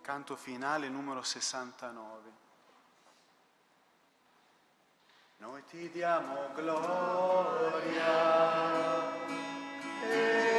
Canto finale numero 69. Noi ti diamo gloria. E...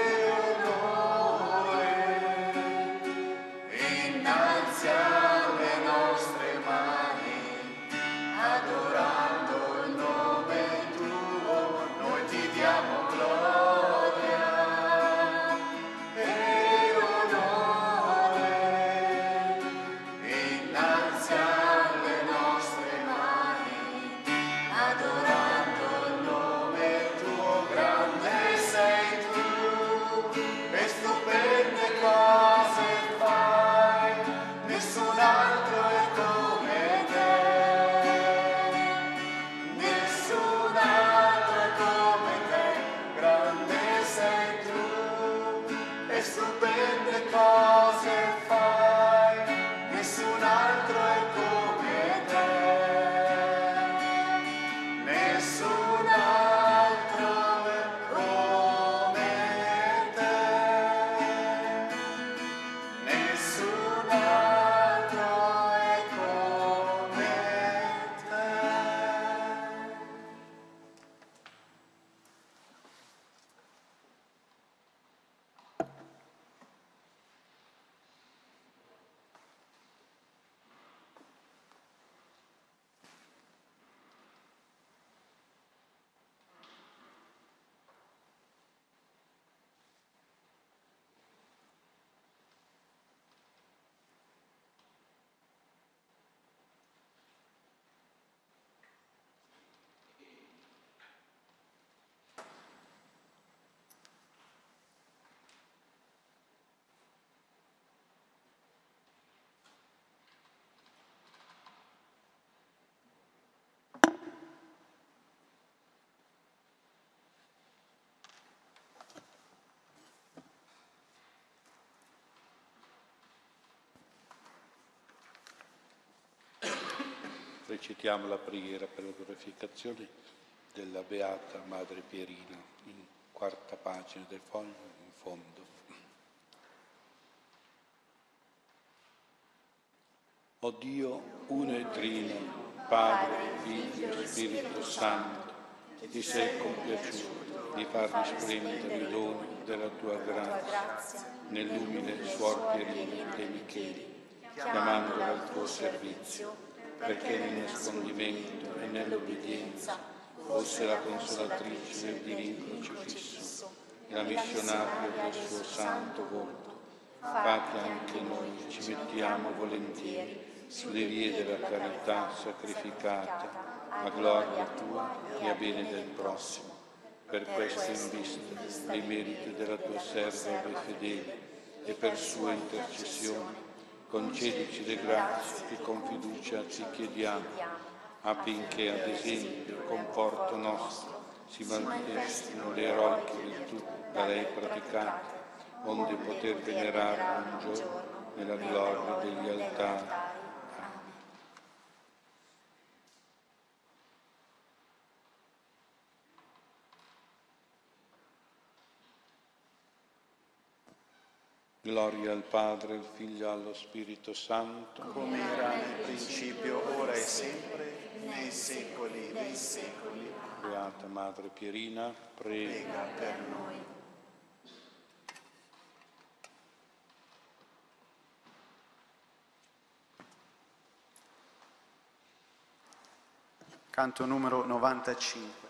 Recitiamo la preghiera per la glorificazione della Beata Madre Pierina, in quarta pagina del foglio, in fondo. O Dio, uno e trino, Padre, Figlio e Spirito Santo, ti sei compiaciuto di far risplendere i doni della tua grazia nell'umile Suor Pierina de Micheli, chiamandola al tuo servizio perché nel nascondimento e nell'obbedienza fosse la consolatrice del divino crocifisso e la missionaria del suo santo volto. Fa che anche noi ci mettiamo volentieri sulle vie della carità sacrificata a gloria tua e a bene del prossimo. Per questo in vista dei meriti della tua serva e fedele e per sua intercessione concedici le grazie che con fiducia ti chiediamo, affinché ad esempio con porto nostro si manifestino le eroiche virtù da lei praticate, onde poter venerare un giorno nella gloria degli altari. Gloria al Padre, al Figlio e allo Spirito Santo. come era nel principio, ora e sempre, nei secoli dei secoli. Beata Madre Pierina, prega. Prega per noi. Canto numero 95.